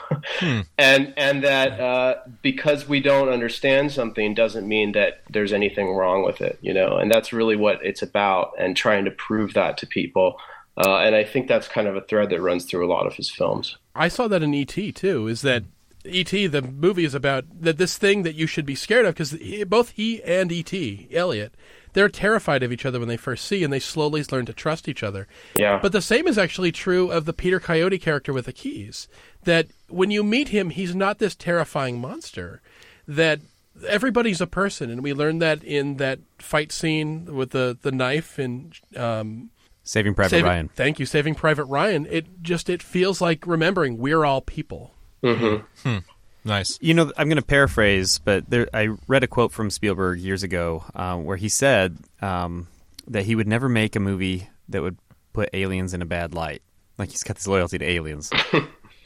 and and that uh, because we don't understand something doesn't mean that there's anything wrong with it, you know. And that's really what it's about, and trying to prove that to people. Uh, and I think that's kind of a thread that runs through a lot of his films. I saw that in ET too. Is that ET? The movie is about that this thing that you should be scared of because both he and ET, Elliott, they're terrified of each other when they first see, and they slowly learn to trust each other. Yeah. But the same is actually true of the Peter Coyote character with the keys. That when you meet him, he's not this terrifying monster. That everybody's a person, and we learned that in that fight scene with the the knife and um, Saving Private Saving- Ryan. Thank you, Saving Private Ryan. It just it feels like remembering we're all people. Nice. You know, I'm going to paraphrase, but there, I read a quote from Spielberg years ago uh, where he said um, that he would never make a movie that would put aliens in a bad light. Like he's got this loyalty to aliens.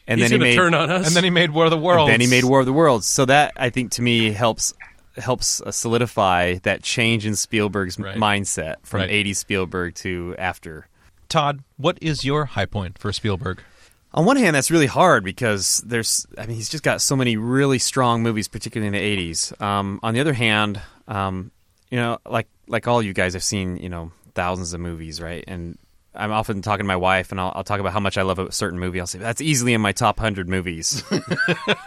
And He's then he to made, turn on us. And then he made War of the Worlds. And then he made War of the Worlds. So that I think to me helps helps uh, solidify that change in Spielberg's Right. mindset from Right. 80s Spielberg to after. Todd, what is your high point for Spielberg? On one hand, that's really hard because there's, I mean, he's just got so many really strong movies, particularly in the '80s. Um, on the other hand, um, you know, like like all you guys, I've seen you know thousands of movies, right? And I'm often talking to my wife, and I'll, I'll talk about how much I love a certain movie. I'll say that's easily in my top hundred movies, and,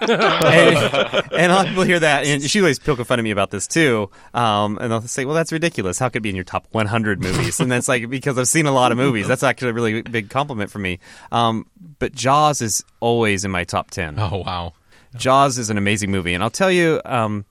and a lot of people hear that, and she always poking fun at me about this too. Um, and they'll say, "Well, that's ridiculous. How could it be in your top 100 movies?" And that's like because I've seen a lot of movies. That's actually a really big compliment for me. Um, but Jaws is always in my top 10. Oh wow, Jaws is an amazing movie, and I'll tell you, um,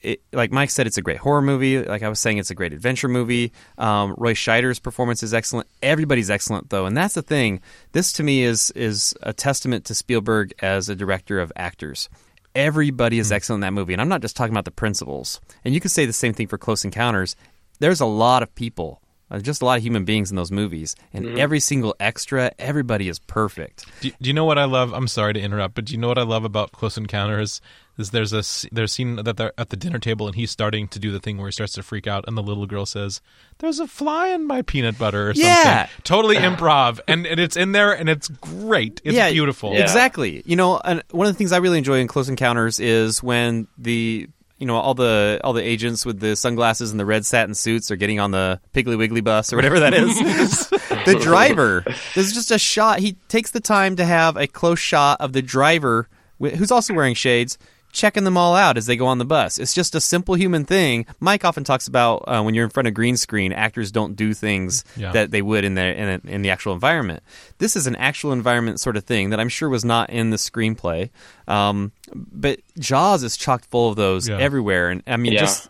it, like Mike said, it's a great horror movie. Like I was saying, it's a great adventure movie. Um, Roy Scheider's performance is excellent. Everybody's excellent, though, and that's the thing. This to me is is a testament to Spielberg as a director of actors. Everybody is excellent in that movie, and I'm not just talking about the principals. And you could say the same thing for Close Encounters. There's a lot of people. Uh, Just a lot of human beings in those movies, and every single extra, everybody is perfect. Do, do you know what I love? I'm sorry to interrupt, but do you know what I love about Close Encounters? Is there's a s- there's a scene that they're at the dinner table and he's starting to do the thing where he starts to freak out, and the little girl says, "There's a fly in my peanut butter" or something. Yeah. totally improv, and, and it's in there and it's great. It's beautiful. Yeah. Exactly. You know, and one of the things I really enjoy in Close Encounters is when the you know all the all the agents with the sunglasses and the red satin suits are getting on the Piggly Wiggly bus or whatever that is. the driver. There's just a shot. He takes the time to have a close shot of the driver, who's also wearing shades. Checking them all out as they go on the bus. It's just a simple human thing. Mike often talks about uh, when you're in front of green screen, actors don't do things Yeah. that they would in the in, a, in the actual environment. This is an actual environment sort of thing that I'm sure was not in the screenplay. Um, but Jaws is chock full of those Yeah. everywhere, and I mean, Yeah. just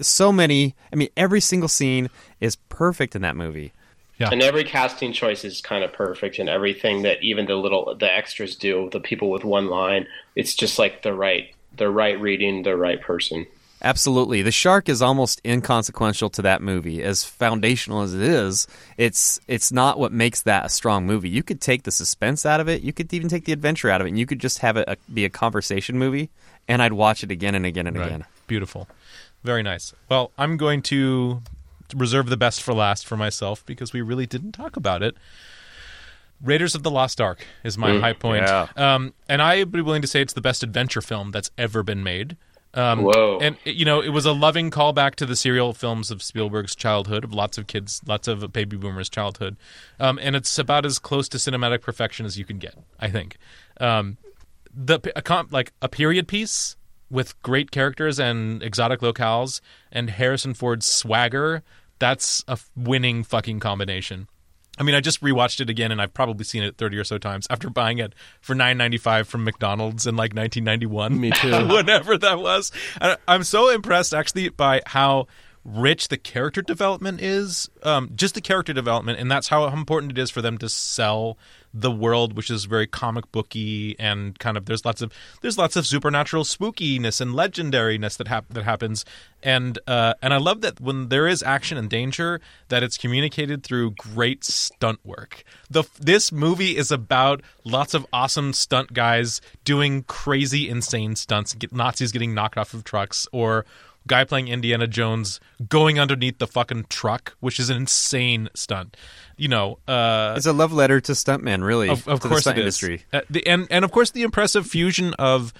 so many. I mean, every single scene is perfect in that movie. Yeah. And every casting choice is kind of perfect, and everything that even the little the extras do, the people with one line, it's just like the right the right reading, the right person. Absolutely. The shark is almost inconsequential to that movie. As foundational as it is, it's it's not what makes that a strong movie. You could take the suspense out of it, you could even take the adventure out of it, and you could just have it a, be a conversation movie, and I'd watch it again and again and Right. again. Beautiful. Very nice. Well, I'm going to reserve the best for last for myself because we really didn't talk about it. Raiders of the Lost Ark is my high point. yeah. Um, and I'd be willing to say it's the best adventure film that's ever been made. Um, Whoa. And, it- you know, it was a loving callback to the serial films of Spielberg's childhood, of lots of kids, lots of baby boomers' childhood. Um, and it's about as close to cinematic perfection as you can get, I think. Um, the a comp, like a period piece with great characters and exotic locales and Harrison Ford's swagger. That's a winning fucking combination. I mean, I just rewatched it again, and I've probably seen it thirty or so times after buying it for nine ninety five from McDonald's in like nineteen ninety one. Me too. Whatever that was, I'm so impressed actually by how rich the character development is, um, just the character development, and that's how important it is for them to sell the world, which is very comic booky and kind of there's lots of there's lots of supernatural spookiness and legendariness that hap- that happens, and uh, and I love that when there is action and danger, that it's communicated through great stunt work. The this movie is about lots of awesome stunt guys doing crazy, insane stunts, get Nazis getting knocked off of trucks or guy playing Indiana Jones going underneath the fucking truck, which is an insane stunt. You know, uh, It's a love letter to stuntman, really. of, of to course the stunt industry. Uh, the, and and of course the impressive fusion of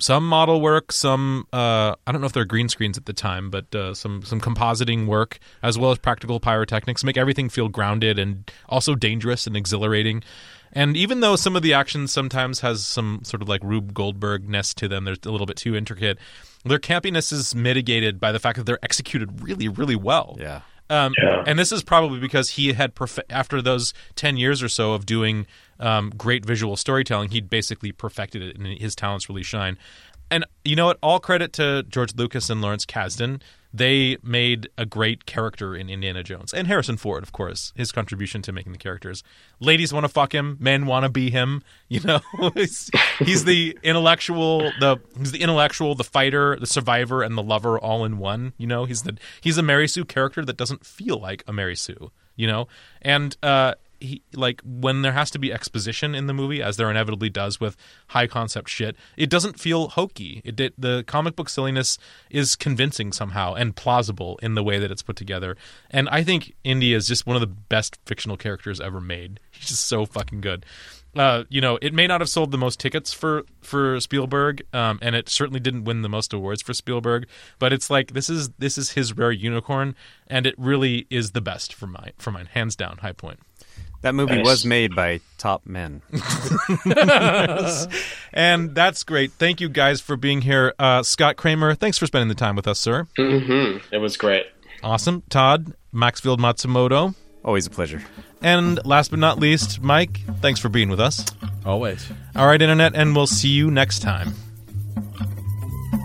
some model work, some uh, I don't know if they're green screens at the time, but uh, some some compositing work as well as practical pyrotechnics make everything feel grounded and also dangerous and exhilarating. And even though some of the action sometimes has some sort of like Rube Goldberg ness to them, they're a little bit too intricate. Their campiness is mitigated by the fact that they're executed really, really well. Yeah. Um, Yeah. And this is probably because he had, perfe- after those 10 years or so of doing um, great visual storytelling, he'd basically perfected it and his talents really shine. And you know what? All credit to George Lucas and Lawrence Kasdan. They made a great character in Indiana Jones. And Harrison Ford, of course, his contribution to making the characters. Ladies want to fuck him, men want to be him. You know, he's, he's the intellectual, the he's the intellectual, the fighter, the survivor, and the lover all in one. You know, he's the he's a Mary Sue character that doesn't feel like a Mary Sue. You know, and uh, he like when there has to be exposition in the movie, as there inevitably does with high concept shit, it doesn't feel hokey. It did, the comic book silliness is convincing somehow and plausible in the way that it's put together. And I think Indy is just one of the best fictional characters ever made. He's just so fucking good. Uh, you know, it may not have sold the most tickets for for Spielberg, um, and it certainly didn't win the most awards for Spielberg. But it's like this is this is his rare unicorn, and it really is the best for mine for mine, hands down, high point. That movie Nice. was made by top men. And that's great. Thank you guys for being here. Uh, Scott Kramer, thanks for spending the time with us, sir. hmm It was great. Awesome. Todd, Maxfield Matsumoto. Always a pleasure. And last but not least, Mike, thanks for being with us. Always. All right, Internet, and we'll see you next time.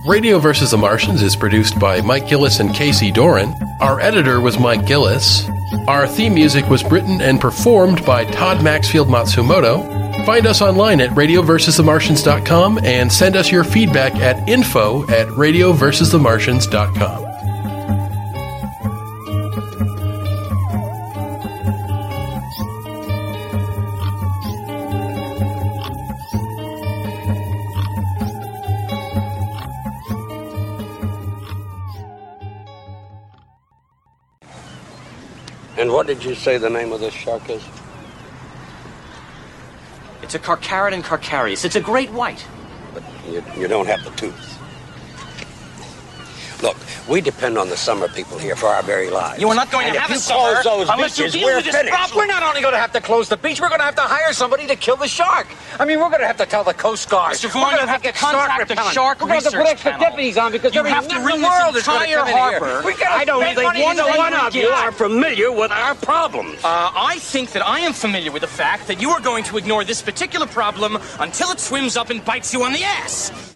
Radio vs. the Martians is produced by Mike Gillis and Casey Doran. Our editor was Mike Gillis. Our theme music was written and performed by Todd Maxfield Matsumoto. Find us online at radioversusthemartians.com and send us your feedback at info at radioversusthemartians.com. what did you say the name of this shark is? It's a Carcharodon carcharias. It's a great white. But you, you don't have the tooth. Look, we depend on the summer people here for our very lives. You are not going And to have a summer close those unless you beaches, deal we're with this finished. problem. We're not only going to have to close the beach, we're going to have to hire somebody to kill the shark. I mean, we're going to have to tell the Coast Guard. Mr. We're Vaughn, gonna you have to get shark contact the shark We're going to have to put research extra panel. deputies on because You every have to nut the world is going to entire come in here. harbor. I don't think money one to one one would of you are familiar with our problems. Uh, I think that I am familiar with the fact that you are going to ignore this particular problem until it swims up and bites you on the ass.